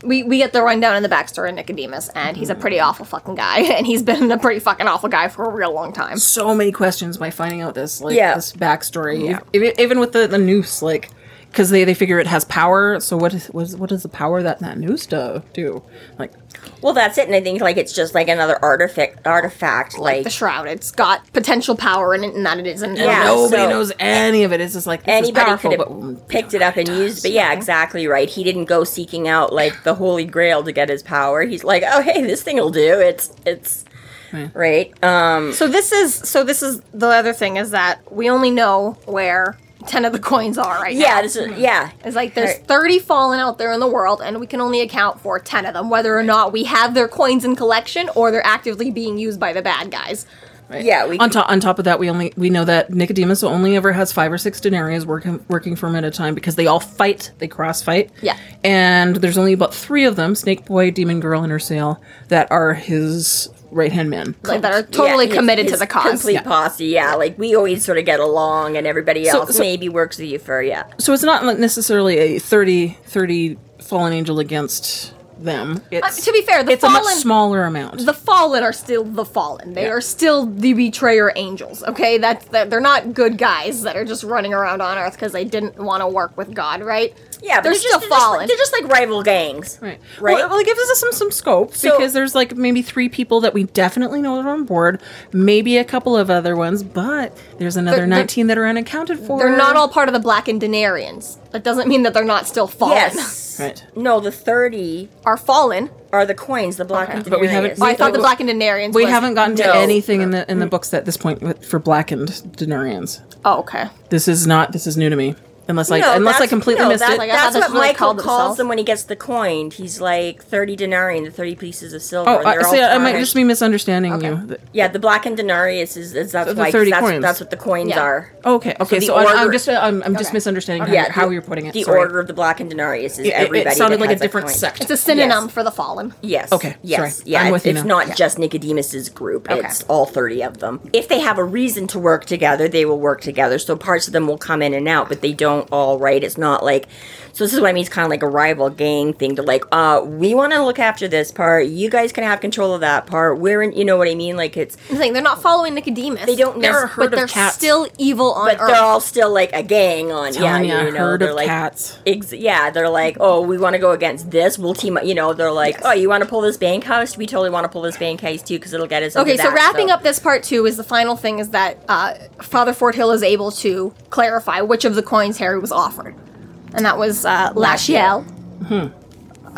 we we get the rundown in the backstory of Nicodemus, and he's a pretty awful fucking guy, and he's been a pretty fucking awful guy for a real long time. So many questions by finding out this, like Yeah. this backstory. Even, even with the, the noose, like, because they, they figure it has power. So what is what, is, what does the power that that noose do? do? Like, well, that's it. And I think like it's just like another artifact, artifact, like, The shroud, it's got potential power in it, and that it isn't. Yeah, nobody so- knows any of it. It's just like this anybody is powerful, could have but picked it up and used. But yeah, exactly right. He didn't go seeking out like the Holy Grail to get his power. He's like, oh hey, this thing will do. It's it's Right. right. Um, So this is so this is the other thing is that we only know where ten of the coins are right now. yeah, this is, hmm. yeah. It's like there's Right. 30 fallen out there in the world, and we can only account for 10 of them, whether or not we have their coins in collection or they're actively being used by the bad guys. Yeah, we on top on top of that, we only we know that Nicodemus only ever has five or six denarius working working for him at a time because they all fight, they cross fight. Yeah. and there's only about three of them: Snake Boy, Demon Girl, and Ursiel that are his right hand men. Like that are totally Yeah, his- committed to the cause. Complete Yeah. posse, yeah. Like we always sort of get along, and everybody else so- maybe works with you for yeah. So it's not like necessarily a 30, 30 fallen angel against them. It's, Uh, to be fair, the it's a much fallen smaller amount. the fallen are still the fallen. They Yeah. are still the betrayer angels. Okay, that's that they're not good guys that are just running around on Earth because they didn't want to work with God, right? Yeah, but they're, just- still they're just fallen. like- they're just like rival gangs, Right. Right. Well, well, it gives us some some scope So- because there's like maybe three people that we definitely know are on board, maybe a couple of other ones, but there's another They're- they're- 19 that are unaccounted for. they're not all part of the Blackened Denarians. That doesn't mean that they're not still fallen. Yes. Right. No, the thirty Are fallen. are the coins, the black and But we haven't- Oh, I We- thought the we- Blackened Denarians. We was- haven't gotten to No. anything in the in the mm. books at this point with, for blackened denarians. Oh, okay. This is not. This is new to me. Unless I No, unless I completely no, missed that- it. Like, that's what that's what Michael called calls themselves. them when he gets the coin. He's like thirty denarii, and the thirty pieces of silver. oh, I, see, I might just be misunderstanding Okay. you. Yeah, the Blackened Denarius is, is that's The why 30 that's, coins. that's what the coins Yeah. are. Okay, okay. the So, I, I'm order- just I'm, I'm just Okay. misunderstanding how, Yeah, how the- you're putting it. The Sorry. order of the Blackened Denarius is It- it, everybody. it sounded that like a different coin. sect. It's a synonym Yes. for the fallen. Yes. Okay, Yes. sorry. Yeah. It's with you it's now. not just Nicodemus's group. It's all thirty of them. If they have a reason to work together, they will work together. So parts of them will come in and out, but they don't all. Right. It's not like. So this is what I mean. It's kind of like a rival gang thing. To like, uh, we want to look after this part. You guys can have control of that part. We're in. You know what I mean? Like it's. The thing, they're not following Nicodemus. They don't They're a herd but of they're cats. still evil on But Earth. they're all still like a gang on. Telling yeah. ya, You know. herd they're of like. cats. Ex- yeah, they're like, oh, we want to go against this. We'll team up. You know, they're like, Yes. oh, you want to pull this bank house? We totally want to pull this bank house too because it'll get us. Okay, so that, wrapping up this part two is the final thing is that uh, Father Forthill is able to clarify which of the coins Harry was offered, and that was uh, Lasciel,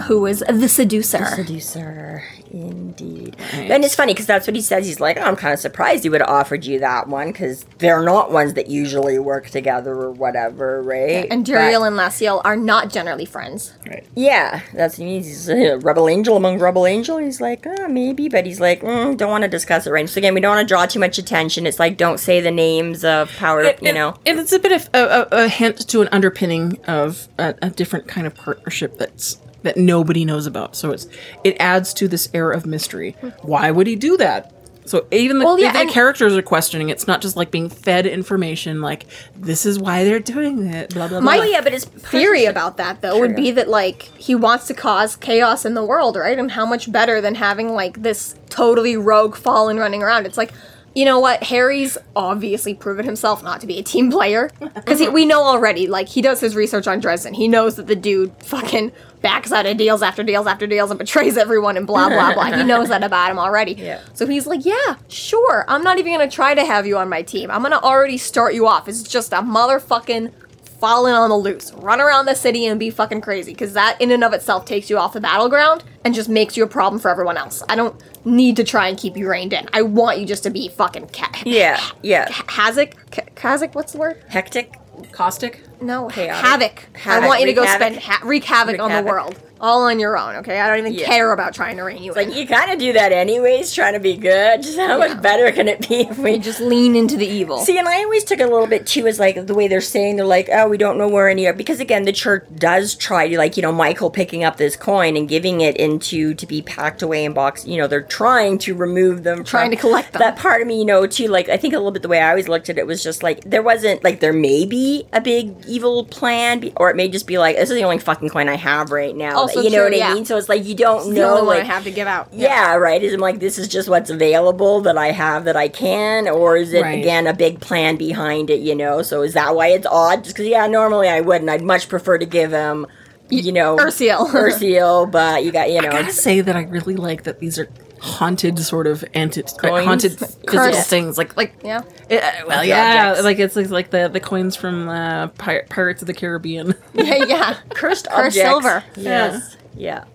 who was the seducer. Seducer, indeed. And it's funny because that's what he says. He's like, oh, I'm kind of surprised he would have offered you that one because they're not ones that usually work together or whatever, right? Anduriel and Lasciel are not generally friends. Right. Yeah, that's he means. He's a rebel angel among rebel angel. He's like, oh, maybe, but he's like, mm, don't want to discuss it right. So again, we don't want to draw too much attention. It's like, don't say the names of power. It- you it- know, and it's a bit of a, a, a hint to an underpinning of a, a different kind of partnership that's that nobody knows about. So it's it adds to this air of mystery. Why would he do that? So even the, Well, yeah, even the characters are questioning. It's not just like being fed information. Like this is why they're doing it. Blah blah blah. My- oh yeah, but his Theory about that though would be that like he wants to cause chaos in the world, right? And how much better than having like this totally rogue fallen running around? It's like you know what? Harry's obviously proven himself not to be a team player because we know already. Like he does his research on Dresden. He knows that the dude fucking backs out of deals after deals after deals and betrays everyone and blah blah blah. he knows that about him already. Yeah. So he's like, yeah, sure. I'm not even gonna try to have you on my team. I'm gonna already start you off It's just a motherfucking falling on the loose, run around the city and be fucking crazy because that in and of itself takes you off the battleground and just makes you a problem for everyone else. I don't need to try and keep you reined in. I want you just to be fucking ca- Yeah, yeah. Hazak, Ca- Kazak, what's the word? Hectic. Caustic. No, Chaotic. havoc. Havoc, I want you to wreak go havoc. spend ha- wreak havoc Wreak on havoc. the world, all on your own. Okay, I don't even Yeah. care about trying to rein you in. Like you kind of do that anyways, trying to be good. Just how Yeah. much better can it be if we you just lean into the evil. See, and I always took it a little bit too as like the way they're saying they're like, oh, we don't know where any are because again, the church does try to like you know Michael picking up this coin and giving it into to be packed away in box. You know, they're trying to remove them, Trying to collect them. That part of me, you know, too. Like I think a little bit the way I always looked at it was just like there wasn't like there may be a big evil plan, be- or it may just be like this is the only fucking coin I have right now. Oh, Also you know true, what I yeah. mean? So it's like you don't the know only one I have to give out. yeah, right. Is it like this is just what's available that I have that I can, or is it Right. again a big plan behind it? You know, so is that why it's odd? Just because yeah, normally I wouldn't. I'd much prefer to give him, you know, Ursiel. Ursiel, but you got you know, I gotta say that I really like that these are haunted sort of anti- Coins? haunted physical Cursed. things like like Yeah. uh, well yeah objects. like it's like, like the the coins from uh, Pir- Pirates of the Caribbean Yeah, yeah. cursed Cursed silver. Yes, yeah.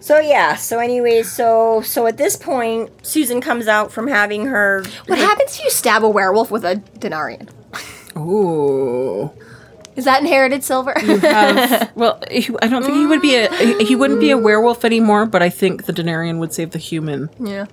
So yeah, so anyways, so so at this point, Susan comes out from having her. What happens if you stab a werewolf with a denarian? ooh Is that inherited silver? have, well he, I don't think he would be a he, he wouldn't be a werewolf anymore but I think the Denarian would save the human yeah.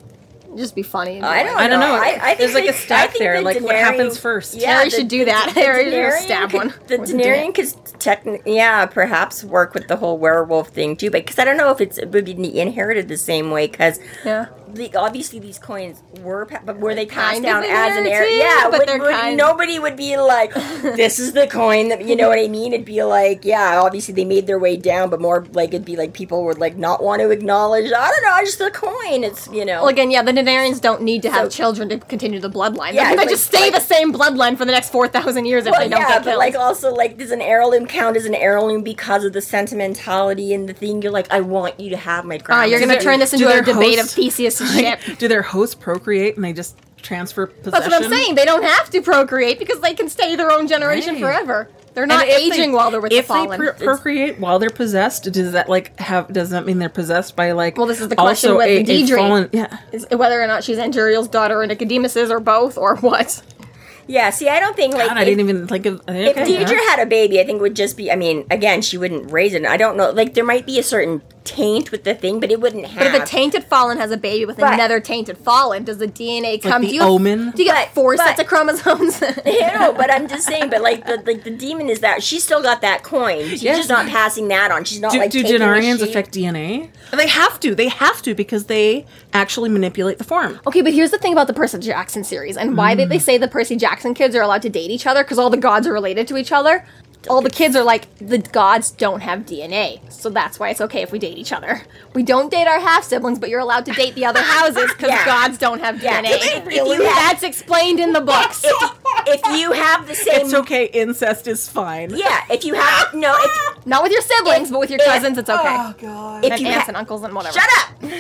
Just be funny. I don't. I don't know. I, I think There's like a stack there, the like, what happens first? Yeah, Harry should do that. Harry should just stab could- one The with Denarian could technically, yeah, perhaps work with the whole werewolf thing too, but because I don't know if it's it would be inherited the same way. Because Yeah. The, obviously these coins were, pa- but were they passed Kind down as an heir? Yeah, but would, would- kind- nobody would be like, "This is the coin that you know what I mean." It'd be like, yeah, obviously they made their way down, but more like it'd be like people would like not want to acknowledge. I don't know, I just the coin. It's you know. Well, again, yeah, the Denarians don't need to have So- children to continue the bloodline. Yeah, they it's just stay like- the same bloodline for the next 4,000 years if Well, they don't yeah, get but killed. like also like does an heirloom count as an heirloom because of the sentimentality and the thing? You're like, I want you to have my crown. Ah, you're going to turn this into a debate of Theseus' ship. do their hosts procreate and they just transfer possession That's what I'm saying. They don't have to procreate because they can stay their own generation Right. forever. They're not aging they- while they're with if the fallen. If they pro- procreate while they're possessed, does that like have? Does that mean they're possessed by like? Well, this is the question with a, a Deirdre. fallen- yeah, Is- whether or not she's Anduriel's daughter or Nicodemus's or both or what. yeah. See, I don't think like God, I didn't even think of. If Deirdre yeah. had a baby, I think it would just be. I mean, again, she wouldn't raise it. I don't know. Like there might be a certain taint with the thing, but it wouldn't have. But if a tainted fallen has a baby with But- another tainted fallen, does the DNA come? the do you, omen? Do you get But- four but- sets of chromosomes? you know, but I'm just saying. But like the like the demon is that she's still got that coin. She's Yes. just not passing that on. She's not do, like do taking Denarians affect DNA? They have to. They have to because they actually manipulate the form. Okay, but here's the thing about the Percy Jackson series and why did they mm. say the Percy Jackson kids are allowed to date each other because all the gods are related to each other. All the kids are like the gods don't have DNA, so that's why it's okay if we date each other. We don't date our half siblings, but you're allowed to date the other houses because Yeah. gods don't have Yeah, DNA. if they really have- that's explained in the books. If, if you have the same, It's okay. Incest is fine. yeah. If you have no, if, Not with your siblings, but with your If- cousins, it's okay. Oh god. if and you aunts ha- and uncles and whatever. shut up.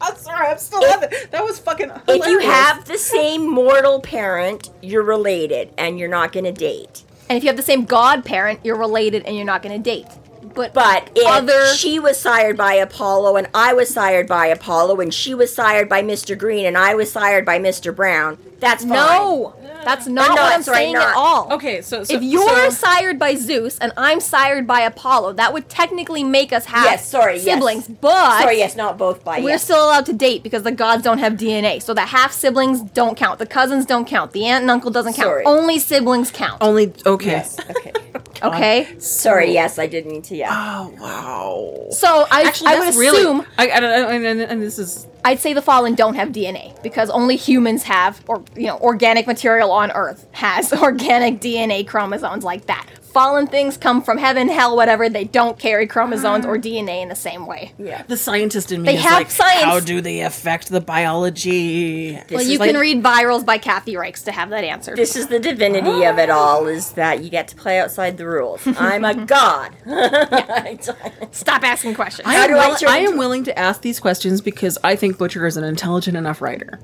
I'm sorry. I'm still laughing. That was fucking. If you hilarious. have the same mortal parent, you're related, and you're not gonna date. And if you have the same godparent, you're related and you're not going to date. But But if Other- she was sired by Apollo and I was sired by Apollo and she was sired by Mr. Green and I was sired by Mr. Brown, that's fine. no, that's not not, what I'm sorry, saying not. at all. Okay, so, so if you're so, sired by Zeus and I'm sired by Apollo, that would technically make us have Yes, sorry, yes. siblings. But Sorry, yes, not both by we're yes. still allowed to date because the gods don't have DNA. So the half siblings don't count. The cousins don't count. The aunt and uncle doesn't count. Sorry. Only siblings count. only okay. Yes, okay. Okay. Um, sorry, yes, I didn't mean to. Yeah. Oh wow. So I, Actually, I would that's really. assume I, I, I, and, and, and this is I'd say the fallen don't have DNA because only humans have, or you know, organic material on Earth has organic DNA chromosomes like that. fallen things come from heaven, hell, whatever. They don't carry chromosomes or DNA in the same way. Yeah. The scientist in me They is have like, science. how do they affect the biology? Well, is you like- can read Virals by Kathy Reichs to have that answer. This is the divinity of it all is that you get to play outside the rules. I'm a god. Stop asking questions. I How am, do I will- turn I am into- willing to ask these questions because I think Butcher is an intelligent enough writer.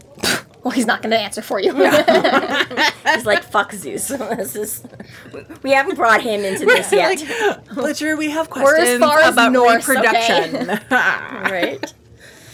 Well, he's not going to answer for you. He's like, fuck Zeus. this is, we haven't brought him into this yet. Butcher, we have questions about Norse, reproduction. right?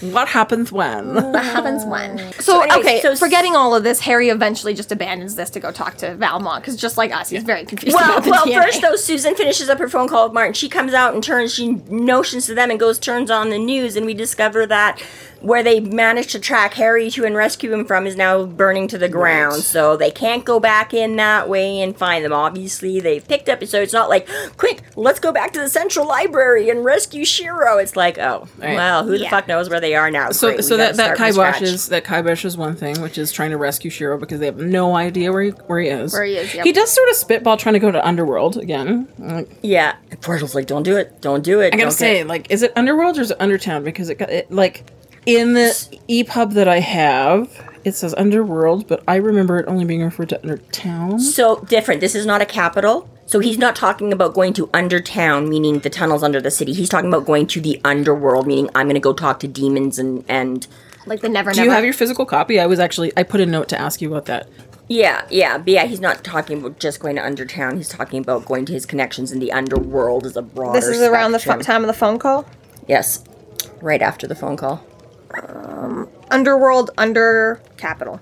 What happens when? What happens when? So, anyway, okay, so- forgetting all of this, Harry eventually just abandons this to go talk to Valmont because just like us, he's very confused Well, about the well, DNA. first though, Susan finishes up her phone call with Martin. She comes out and turns, she notions to them and goes turns on the news, and we discover that where they managed to track Harry to and rescue him from is now burning to the ground. So they can't go back in that way and find them. Obviously, they've picked up. So it's not like, quick, let's go back to the central library and rescue Shiro. It's like, oh, Right. well, who the fuck knows where they are now? So, Great, so that, that is that kibosh is one thing, which is trying to rescue Shiro because they have no idea where he, where he is. Where he is, yep. He does sort of spitball trying to go to Underworld again. Like, Yeah, and Portal's like, don't do it, don't do it. I gotta say, like, is it Underworld or is it Undertown? Because it, got- it like in the EPUB that I have, it says Underworld, but I remember it only being referred to Undertown. so different. This is not a capital. So he's not talking about going to Undertown, meaning the tunnels under the city. He's talking about going to the underworld, meaning I'm going to go talk to demons and and like the Never Do Never. you have your physical copy? I was actually I put a note to ask you about that. yeah, yeah, but yeah. He's not talking about just going to Undertown. He's talking about going to his connections in the underworld as a broader. this is around the spectrum. time of the phone call. Yes, right after the phone call. Underworld under capital.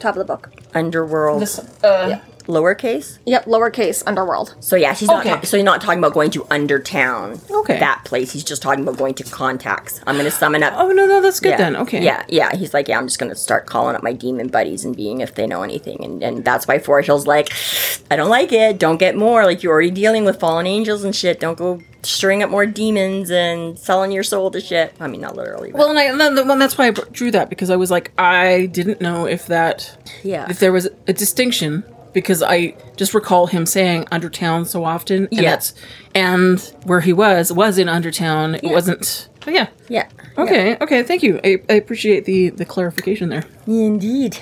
Top of the book. Underworld, uh, lowercase. Yep, lowercase underworld. So yeah, he's not. Okay. ta- so he's not talking about going to Undertown. Okay. That place. He's just talking about going to contacts. I'm going to summon up. Oh no, no, that's good yeah. then. Okay. Yeah, yeah. He's like, yeah, I'm just gonna start calling up my demon buddies and being if they know anything, and and that's why Forthill's like, I don't like it. Don't get more. Like you're already dealing with fallen angels and shit. Don't go stirring up more demons and selling your soul to shit. I mean, not literally. But Well, and, I, and then, well, that's why I drew that because I was like, I didn't know if that, Yeah. if there was a distinction because I just recall him saying Undertown so often, and Yeah. and where he was was in Undertown. It wasn't. Oh yeah. yeah. Okay. Okay. Thank you. I, I appreciate the the clarification there. Indeed.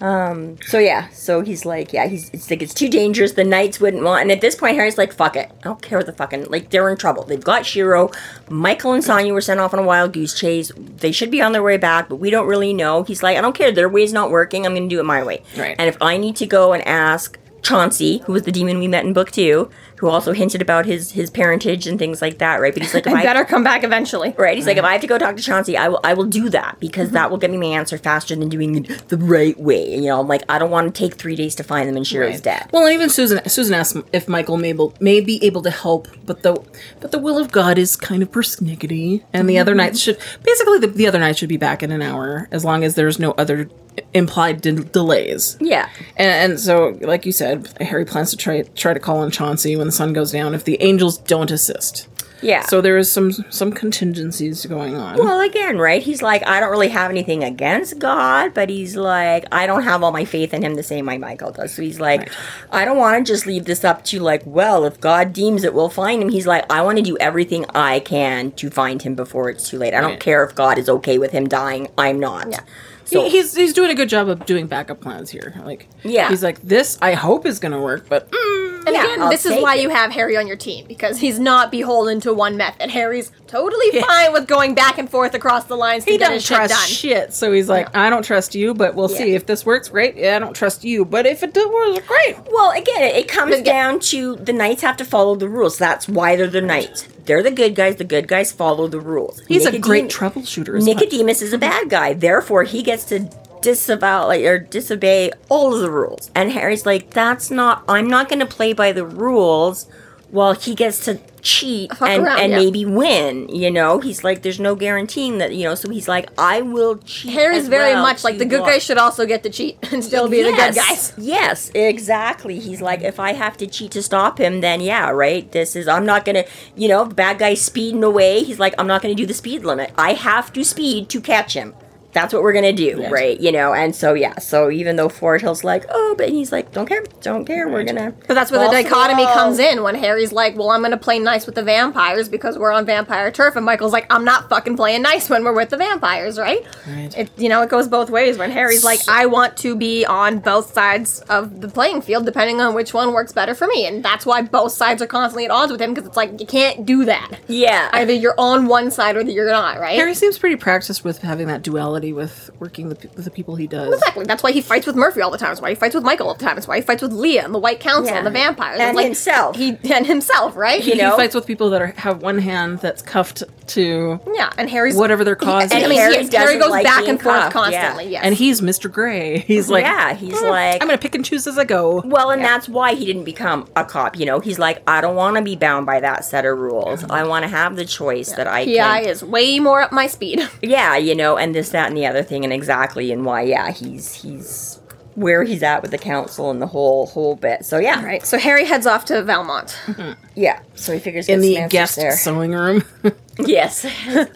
Um. So yeah. So he's like, yeah. He's it's like it's too dangerous. The knights wouldn't want. And at this point, Harry's like, fuck it. I don't care what the fucking like. They're in trouble. They've got Shiro. Michael and Sanya were sent off on a wild goose chase. They should be on their way back, but we don't really know. He's like, I don't care. Their way's not working. I'm going to do it my way. Right. And if I need to go and ask Chauncey, who was the demon we met in book two, who also hinted about his his parentage and things like that, right? But he's like, if I I better come back eventually. Right. He's like, if I have to go talk to Chauncey, I will. I will do that because that mm-hmm. will get me my answer faster than doing it the right way. You know, I'm like, I don't want to take three days to find them and Shiro's dead. Well, and even Susan Susan asked if Michael may, able, may be able to help, but the but the will of God is kind of persnickety, and the other mm-hmm. knights should basically the, the other knights should be back in an hour as long as there's no other implied de- delays. Yeah. And, and so, like you said, Harry plans to try try to call on Chauncey when the sun goes down if the angels don't assist. Yeah. So there is some some contingencies going on. Well, again, right? He's like, I don't really have anything against God, but he's like, I don't have all my faith in him the same way Michael does. So he's like, Right. I don't want to just leave this up to like, well, if God deems it, we'll find him. He's like, I want to do everything I can to find him before it's too late. I don't Right. care if God is okay with him dying. I'm not. Yeah. So He- he's he's doing a good job of doing backup plans here. Like, Yeah. he's like, this I hope is going to work, but mm, And Yeah, again, I'll this is why it. you have Harry on your team because he's not beholden to one method. Harry's totally fine with going back and forth across the lines he get doesn't his shit trust done. shit. So he's like, I don't trust you, but we'll see if this works. Great. Yeah, I don't trust you, but if it does, work, great. Well, again, it, it comes again- down to the knights have to follow the rules. That's why they're the knights. They're the good guys. The good guys follow the rules. He's a great troubleshooter. Nicodemus is a bad guy. Therefore, he gets to disavow like or disobey all of the rules. And Harry's like, "That's not. I'm not going to play by the rules." While he gets to cheat Fuck and, around, and yeah. maybe win, you know, he's like, there's no guaranteeing that, you know. So he's like, I will cheat. Harry's very well much like the good guys should also get to cheat and still be the good guys. Yes, exactly. He's like, if I have to cheat to stop him, then yeah, right. This is I'm not gonna, you know, bad guy's speeding away. He's like, I'm not gonna do the speed limit. I have to speed to catch him. That's what we're gonna do, right? You know, and so yeah, so even though Forthill's like, oh, but he's like, don't care, don't care, we're gonna. But that's where the Balls to the dichotomy comes in when Harry's like, "Well, I'm going to play nice with the vampires because we're on vampire turf," and Michael's like, "I'm not fucking playing nice when we're with the vampires, right?" Right. It you know it goes both ways. When Harry's like, "I want to be on both sides of the playing field, depending on which one works better for me," and that's why both sides are constantly at odds with him because it's like you can't do that. Yeah, Either you're on one side or you're not, right? Harry seems pretty practiced with having that duality with working with, with the people he does. Exactly. That's why he fights with Murphy all the time. That's why he fights with Michael all the time. That's why he fights with Lea and the White Council Yeah. and the vampires. And It's himself. He and himself, right? He, You know? he fights with people that are, have one hand that's cuffed to Yeah, and Harry's whatever their cause And is. I mean, Harry yes, Harry goes like back and forth cuffed, yeah. constantly. Yes, and he's Mr. Gray. He's like, yeah, he's "Mm, like, I'm gonna pick and choose as I go. Well, and that's why he didn't become a cop. You know, he's like, I don't want to be bound by that set of rules. I want to have the choice that I PI can. is way more up my speed. Yeah, you know, and this, that, and the other thing, and exactly, and why, yeah, he's he's where he's at with the council and the whole whole bit. So yeah, right. So Harry heads off to Valmont, mm-hmm. yeah. So he figures In get some the guest there. sewing room. Yes,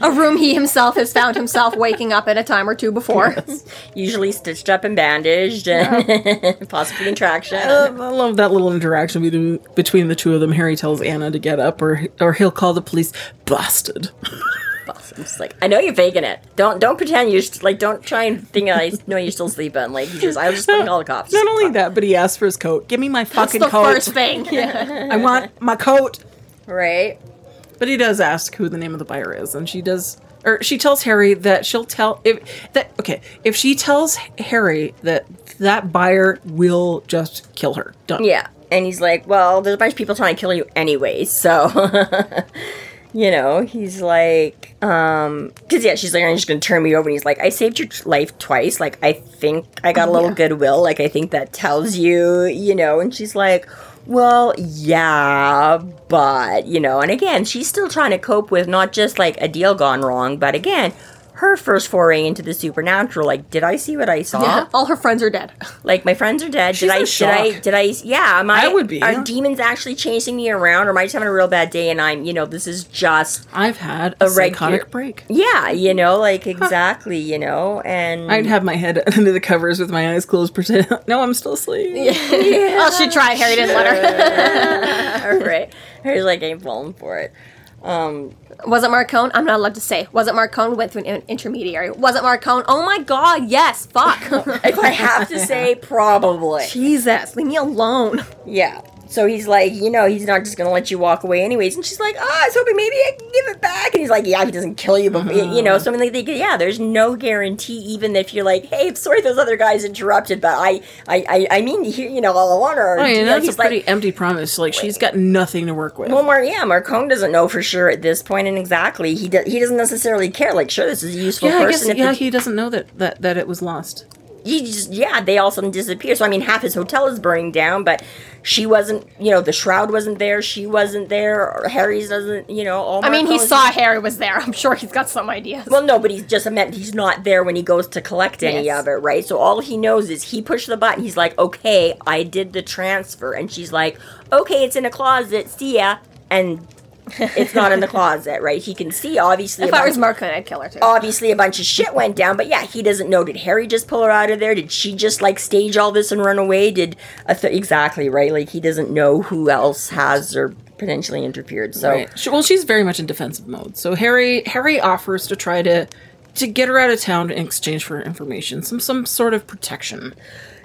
a room he himself has found himself waking up in a time or two before. usually stitched up and bandaged, and possibly in traction. I love that little interaction between, between the two of them. Harry tells Anna to get up, or or he'll call the police. I'm just like, I know you're faking it. Don't don't pretend you're st- like, don't try and think I know you're still sleeping. Like, you just, I was just fucking call the cops. Not only that, but he asks for his coat. Give me my fucking That's the coat. first thing. Yeah. I want my coat. right? But he does ask who the name of the buyer is, and she does, or she tells Harry that she'll tell if that okay if she tells Harry that that buyer will just kill her. Done. Yeah. And he's like, well, there's a bunch of people trying to kill you anyway, so. you know, he's like, um, because yeah, she's like, I'm just gonna turn me over. And he's like, I saved your life twice. Like, I think I got a little goodwill. Like, I think that tells you, you know. And she's like, well, yeah, but, you know, and again, she's still trying to cope with not just like a deal gone wrong, but again, her first foray into the supernatural. Like, did I see what I saw? Yeah, All her friends are dead. Like my friends are dead. She's did I? in Did I? Did I? Yeah. Am I? I would be, Are yeah. demons actually chasing me around, or am I just having a real bad day? And I'm, you know, this is just. I've had a, A regular- psychotic break. Yeah, you know, like exactly, you know, and I'd have my head under the covers with my eyes closed, pretend no, I'm still asleep. Yeah. Oh, she tried. Harry didn't let her. all right. Harry's like, ain't falling for it. Um, Was it Marcone? I'm not allowed to say. Was it Marcone went through an intermediary? Was it Marcone? Oh my god, yes. Fuck. if I have to say, probably. Jesus, leave me alone. Yeah. So he's like, you know, he's not just gonna let you walk away anyways. And she's like, oh, I was hoping maybe I can give it back. And he's like, yeah, he doesn't kill you, but you know, so I mean, like, yeah, there's no guarantee, even if you're like, hey, sorry, those other guys interrupted, but I, I, I, I mean, you know, I want her. Oh, yeah, you know, that's a he's like, pretty empty promise. Like she's got nothing to work with. well, Mar- yeah, Marcone doesn't know for sure at this point, and exactly, he do- he doesn't necessarily care. Like, sure, this is a useful yeah, I guess person. if yeah, he doesn't know that, that that it was lost. He just yeah they all of a sudden disappear so i mean half his hotel is burning down but she wasn't you know the shroud wasn't there she wasn't there or harry's doesn't you know all I mean, he saw Harry was there. I'm sure he's got some ideas. well no but he's just meant he's not there when he goes to collect any Yes. of it right so all he knows is he pushed the button he's like okay i did the transfer and she's like okay it's in a closet see ya and it's not in the closet right he can see obviously if a I bunch- was Marcone, I'd kill her too. obviously a bunch of shit went down but yeah he doesn't know did harry just pull her out of there did she just like stage all this and run away did a th- exactly right like he doesn't know who else has or potentially interfered so Right. Well, she's very much in defensive mode. So Harry Harry offers to try to to get her out of town in exchange for information, some some sort of protection.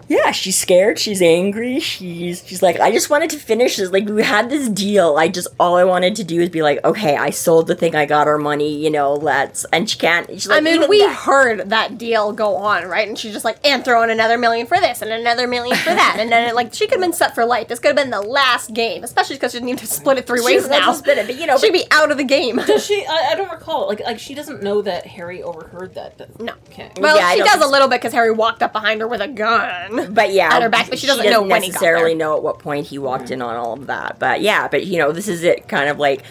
Yeah she's scared she's angry she's she's like i just wanted to finish this like we had this deal i just all i wanted to do is be like okay i sold the thing i got our money you know let's and she can't she's like I mean, we that- heard that deal go on, right? And she's just like, and throw in another million for this and another million for that. And then, it, like, she could have been set for life. This could have been the last game, especially because she didn't even split it three she ways now. to split it, but you know She'd but- be out of the game. Does She I, I don't recall like like she doesn't know that Harry overheard that. that No. Okay. Well, Yeah, I she does a little bit because Harry walked up behind her with a gun. but yeah, at her back, but she doesn't know when he got necessarily know at what point he walked in on all of that. But yeah, but you know, this is it, kind of like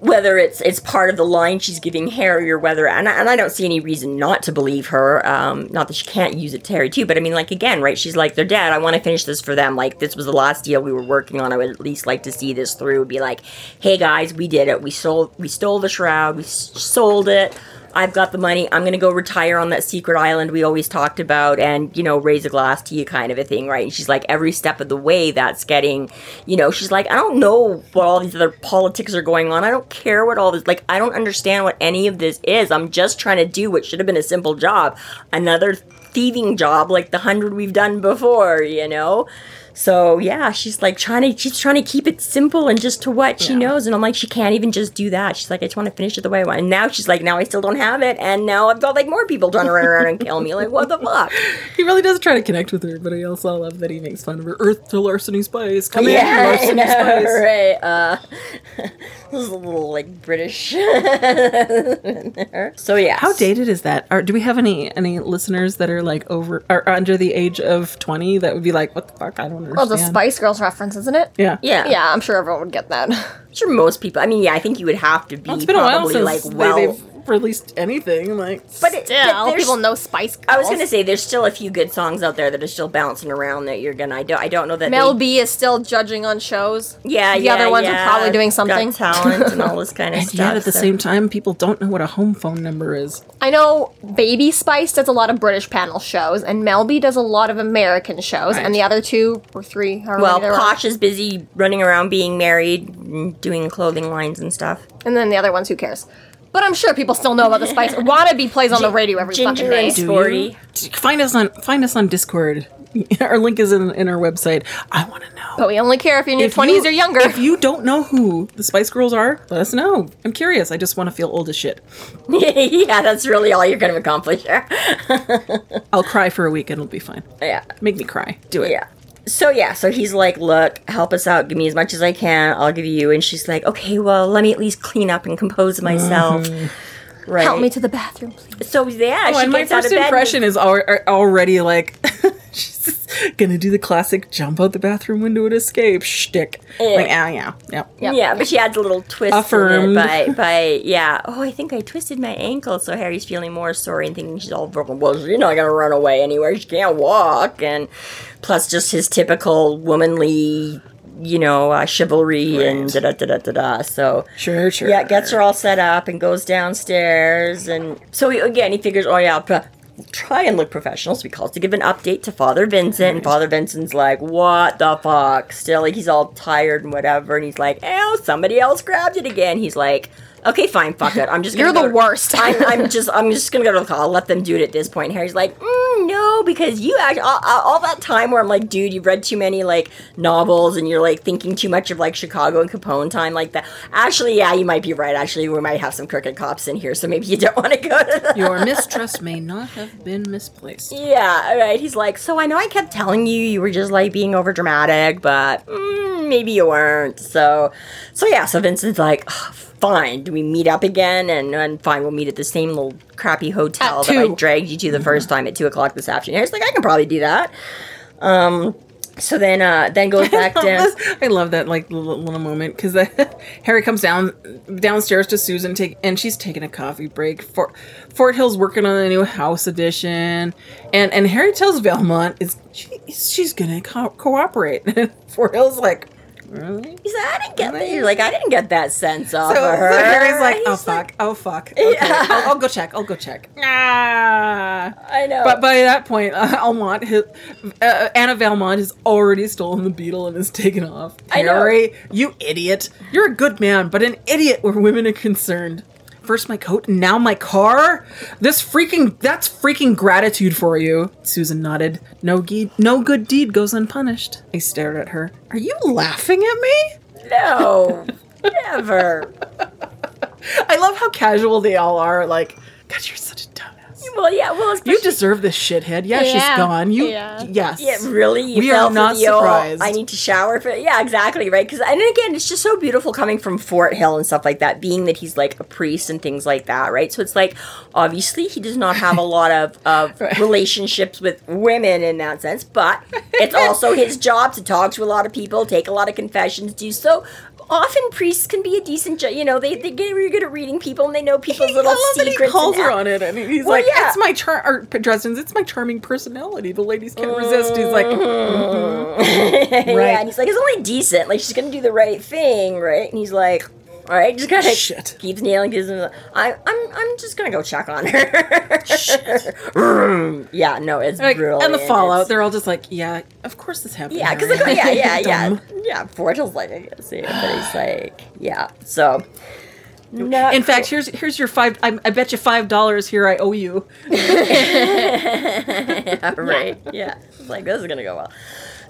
whether it's it's part of the line she's giving Harry or whether and I, and I don't see any reason not to believe her. Um, not that she can't use it to Harry too, but I mean, like again, right? She's like, they're dead. I want to finish this for them. Like this was the last deal we were working on. I would at least like to see this through. Be like, hey guys, we did it. We sold we stole the shroud. We s- sold it. I've got the money. I'm going to go retire on that secret island we always talked about and, you know, raise a glass to you kind of a thing, right? And she's like, every step of the way that's getting, you know, she's like, I don't know what all these other politics are going on. I don't care what all this, like, I don't understand what any of this is. I'm just trying to do what should have been a simple job. Another thieving job like the hundred we've done before, you know? So yeah, she's like trying to she's trying to keep it simple and just to what she knows. And I'm like, she can't even just do that. She's like, I just want to finish it the way I want. And now she's like, now I still don't have it, and now I've got like more people trying to run around and kill me. Like, what the fuck? He really does try to connect with her, but I also love that he makes fun of her. Earth to larceny spice. Come Yeah, in, I larceny know, spice. right? Uh, this is a little like British. so yeah, How dated is that? Or do we have any any listeners that are like over or under the age of twenty that would be like, what the fuck? I don't Oh, understand. Well, the Spice Girls reference, isn't it? Yeah. Yeah, Yeah, I'm sure everyone would get that. I'm sure most people. I mean, yeah, I think you would have to be Well, it's been a while probably since like well. they've released anything. Like, but it, Yeah, but people know Spice Girls. I was gonna say there's still a few good songs out there that are still bouncing around that you're gonna. I don't. I don't know that. Mel they, B is still judging on shows. Yeah, the yeah, other ones are probably doing Got something. talent and all this kind of and stuff. yet at the so- same time, people don't know what a home phone number is. I know Baby Spice does a lot of British panel shows, and Mel B does a lot of American shows, and the other two or three. however Well, many there are. Posh is busy running around being married, and doing clothing lines and stuff. and then the other ones, who cares? But I'm sure people still know about the Spice. Wannabe plays on the radio every Ginger fucking day. and Sporty. Find us on find us on Discord. Our link is in, in our website. I want to know. But we only care if you're in your If 20s you- or younger. If you don't know who the Spice Girls are, let us know. I'm curious. I just want to feel old as shit. yeah, that's really all you're gonna accomplish there. I'll cry for a week and it'll be fine. yeah. Make me cry. Do it. Yeah. So yeah, so he's like, "Look, help us out. Give me as much as I can. I'll give you." And she's like, "Okay, well, let me at least clean up and compose myself." Right. Help me to the bathroom, please. So yeah, Oh, she and my gets out first of bed. impression is al- er, already like she's just gonna do the classic jump out the bathroom window and escape shtick. Like, ah, yeah, yeah. Yeah. Yeah, but she adds a little twist Affirmed. in it by, by, yeah. Oh, I think I twisted my ankle, so Harry's feeling more sorry and thinking she's all broken. Well, she's not gonna run away anywhere. She can't walk, and plus just his typical womanly, you know, uh, chivalry and da da da da da da. So Sure, sure. yeah, gets her all set up and goes downstairs, and so he, again he figures, oh yeah. I'll Try and look professional, so he calls to give an update to Father Vincent, and Father Vincent's like, "What the fuck?" Still, like he's all tired and whatever, and he's like, "Oh, somebody else grabbed it again." He's like, "Okay, fine, fuck it. I'm just gonna You're the to- worst. I'm, I'm just I'm just gonna go to the call. I'll let them do it at this point. Harry's like, mm, no, because you actually all, all that time where I'm like, dude, you've read too many like novels and you're like thinking too much of like Chicago and Capone time like that. Actually, yeah, you might be right. Actually, we might have some crooked cops in here, so maybe you don't want to go to the Your mistrust may not have been misplaced. yeah, right. He's like, so I know I kept telling you you were just like being overdramatic, but mm, maybe you weren't. So, so yeah. So Vincent's like, "Ugh, fine. Do we meet up again? And, and fine, we'll meet at the same little crappy hotel that I dragged you to the first time at two o'clock this afternoon. He's like, I can probably do that. Um. So then, uh, then goes back down. I love that like little, little moment because Harry comes down downstairs to Susan take and she's taking a coffee break. Fort, Forthill's working on a new house edition, and and Harry tells Valmont is she, she's gonna co- cooperate. And Forthill's like, really? He's like, I didn't get that. He's like, I didn't get that sense off So, of her. so Harry's like, oh He's fuck, oh fuck. Okay, I'll, I'll go check. I'll go check. Ah. I know. But by that point, uh, Almont, his, uh, Anna Valmont has already stolen the beetle and is taken off. I know. Harry, you idiot! You're a good man, but an idiot where women are concerned. First my coat, and now my car. This freaking—that's freaking gratitude for you. Susan nodded. No, ge- no good deed goes unpunished. I stared at her. Are you laughing at me? no, never. I love how casual they all are. Like, God, you're such a dumbass. Well, yeah. Well, especially You deserve this shithead. Yeah, she's gone. You, Yeah. yes. Yeah, really? You We fell are for not the old, surprised. I need to shower for Yeah, exactly, right? Because and again, it's just so beautiful coming from Forthill and stuff like that, being that he's like a priest and things like that, right? So it's like obviously he does not have a lot of, of Right. relationships with women in that sense, but it's also his job to talk to a lot of people, take a lot of confessions, do so. Often priests can be a decent, you know, they, they get really good at reading people and they know people's little I love secrets. he calls her on it, and he's Well, like, yeah. "It's my char." Or Dresden's, "It's my charming personality. The ladies can't resist." He's like, mm-hmm. Mm-hmm. yeah, Right. and he's like, it's only decent. Like she's gonna do the right thing, right? And he's like, All right, just kind of keeps nailing. Gives him. I, I'm. I'm just gonna go check on her. yeah. No, it's Like, brutal. and the fallout, It's- they're all just like, yeah, of course this happened. Yeah, because Harry. Oh, yeah, yeah, yeah, yeah. Forthill's like, I guess, yeah, but he's like, yeah. So, no. In fact, here's here's your five. I, I bet you five dollars here. I owe you. right? Yeah. It's like this is gonna go well.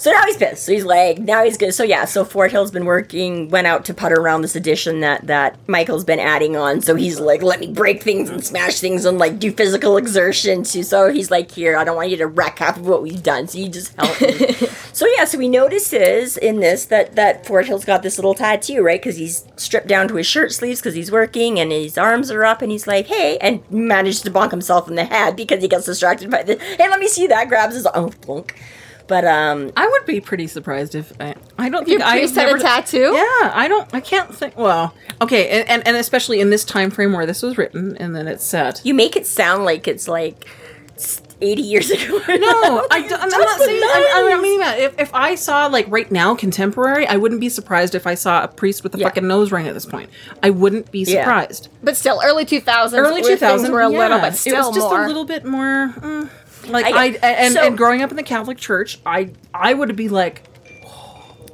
So now he's pissed. So he's like, now he's good. So yeah, so Forthill's been working, went out to putter around this addition that that Michael's been adding on. So he's like, let me break things and smash things and like do physical exertion too. So he's like, here, I don't want you to wreck half of what we've done. So you just help me. so yeah, so he notices in this that that Forthill's got this little tattoo, right? Because he's stripped down to his shirt sleeves because he's working and his arms are up, and he's like, hey, and manages to bonk himself in the head because he gets distracted by the. Hey, let me see that. Grabs his oh, blunk. But um, I would be pretty surprised if I. I don't think I had a tattoo? Yeah, I don't. I can't think. Well, okay, and, and and especially in this time frame where this was written and then it's set. you make it sound like it's like eighty years ago. No, I, am not saying. I'm, I'm, I mean, if, if I saw like right now contemporary, I wouldn't be surprised if I saw a priest with a Yeah. fucking nose ring at this point. I wouldn't be Yeah. surprised. But still, early 2000s. Early where 2000s were a little yeah, bit still it was just more. a little bit more. mm, like I I, and, so- and growing up in the Catholic Church, I I would be like,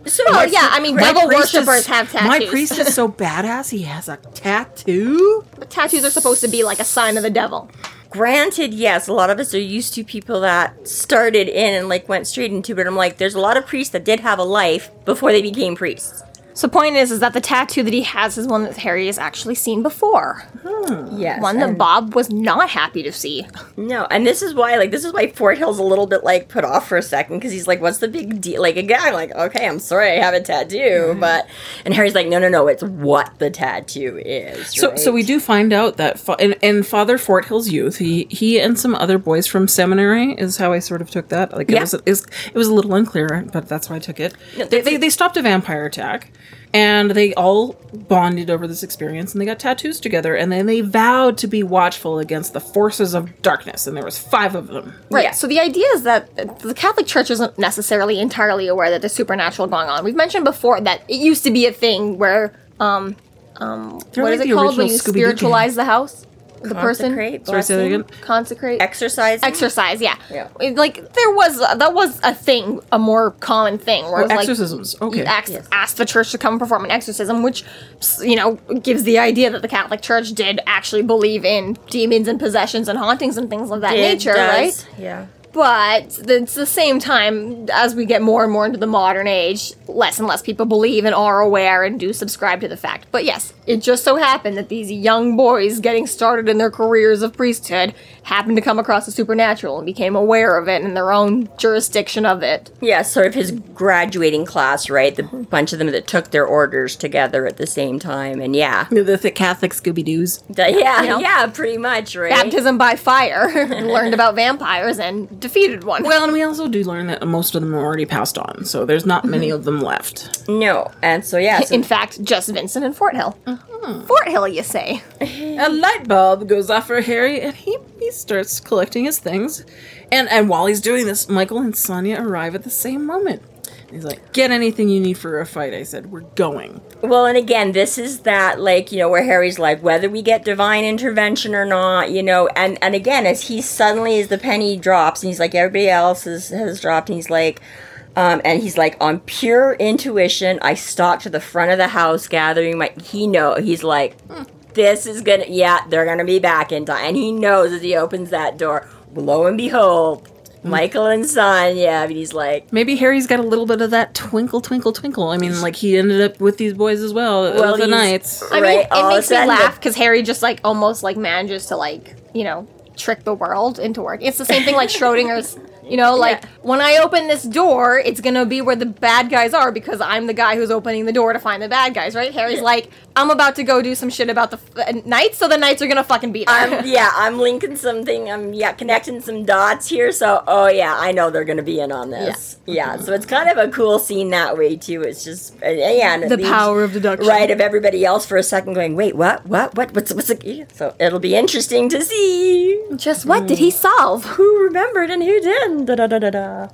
so Well, like, yeah, I mean, my devil priest is- worshippers have tattoos. My priest is so badass. He has a tattoo. But tattoos are supposed to be like a sign of the devil. Granted, yes, a lot of us are used to people that started in and like went straight into it. I'm like, there's a lot of priests that did have a life before they became priests. So point is, is that the tattoo that he has is one that Harry has actually seen before. Hmm. Yes, One that Bob was not happy to see. No, and this is why, like, this is why Forthill's a little bit like put off for a second because he's like, "What's the big deal?" Like, again, like, okay, I'm sorry, I have a tattoo, mm-hmm. but and Harry's like, "No, no, no, it's what the tattoo is." So, so we do find out that fa- in, in Father Forthill's youth, he he and some other boys from seminary is how I sort of took that. Like it Yeah. was, it was it was a little unclear, but that's why I took it. No, they, they it. they stopped a vampire attack, and they all bonded over this experience, and they got tattoos together, and then they vowed to be watchful against the forces of darkness, and there was five of them. Right. Yeah. So the idea is that the Catholic Church isn't necessarily entirely aware that there's supernatural going on. We've mentioned before that it used to be a thing where, um, um, They're what like is it called when you Scooby-Doo spiritualize the house, the person, Consecrate, Sorry, say that blessing, again. consecrate, Exercise, exercise. Yeah. Yeah. It- Like there was that was a thing, a more common thing. Where Oh, it was like, exorcisms. Okay. you ask, ask the church to come perform an exorcism, which you know gives the idea that the Catholic Church did actually believe in demons and possessions and hauntings and things of that It nature, does, right? Yeah. But it's the same time, as we get more and more into the modern age, less and less people believe and are aware and do subscribe to the fact. But yes, it just so happened that these young boys getting started in their careers of priesthood happened to come across the supernatural and became aware of it in their own jurisdiction of it. Yeah, sort of his graduating class, right? The bunch of them that took their orders together at the same time, and yeah, The, the Catholic Scooby Doo's. The- yeah, know? yeah, pretty much, right? Baptism by fire, learned about vampires and defeated one. Well, and we also do learn that most of them are already passed on, so there's not mm-hmm. many of them left. No, and so yeah, so in fact, just Vincent and Forthill. Uh-huh. Forthill, you say? A light bulb goes off for Harry, and he, he starts collecting his things. And and while he's doing this, Michael and Sanya arrive at the same moment. He's like, "Get anything you need for a fight." I said, "We're going." Well, and again, this is that like you know where Harry's like whether we get divine intervention or not, you know, and and again as he suddenly as the penny drops and he's like everybody else has, has dropped and he's like, um, and he's like on pure intuition, I stalk to the front of the house gathering my. He know he's like, this is gonna yeah they're gonna be back in time, and he knows as he opens that door. Lo and behold. Michael and Son, yeah, and he's like, Maybe Harry's got a little bit of that twinkle, twinkle, twinkle. I mean, like he ended up with these boys as well. Well, Well, the he's- knights. I mean, Right, it all of a makes me laugh because Harry just like almost like manages to like you know trick the world into work. It's the same thing like Schrodinger's. You know, like Yeah. when I open this door, it's gonna be where the bad guys are because I'm the guy who's opening the door to find the bad guys, right? Harry's like, I'm about to go do some shit about the f- uh, knights, so the knights are gonna fucking be there. Yeah, I'm linking something. I'm yeah connecting some dots here. So oh yeah, I know they're gonna be in on this. Yeah, yeah so it's kind of a cool scene that way too. It's just uh, yeah, and the leaves- power of deduction, right of everybody else for a second going wait what what what what's what's it? so it'll be interesting to see Just what did he solve? who remembered and who didn't. Da, da, da, da, da.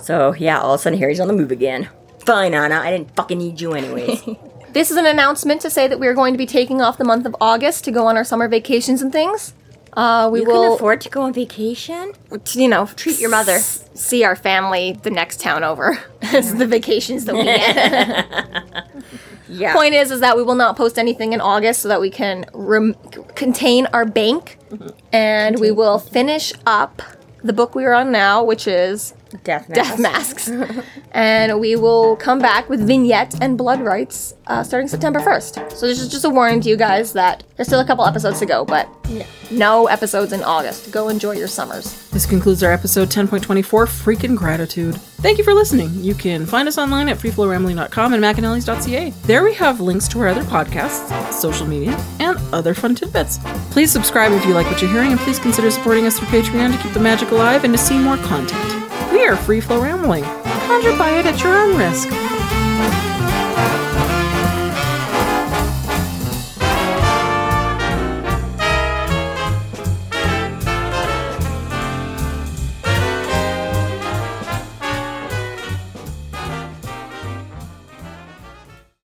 So yeah, all of a sudden Harry's on the move again. Fine, Anna. I didn't fucking need you anyways. This is an announcement to say that we are going to be taking off the month of August to go on our summer vacations and things. Uh, we You will, can afford to go on vacation? you know, Treat your mother. s- see our family the next town over. It's the vacations that we get. Yeah. Point is, is that we will not post anything in August so that we can rem- contain our bank, and we will finish up the book we are on now, which is Death Death Masks, and we will come back with vignette and Blood Rites uh, starting September first. So this is just a warning to you guys that there's still a couple episodes to go, but no episodes in August. Go enjoy your summers. This concludes our episode 10.24 Freaking Gratitude. Thank you for listening. You can find us online at freeflowrambling.com and macanellis.ca. There we have links to our other podcasts, social media, and other fun tidbits. Please subscribe if you like what you're hearing, and please consider supporting us through Patreon to keep the magic alive and to see more content. We are Free Flow Rambling. Conjure by it at your own risk.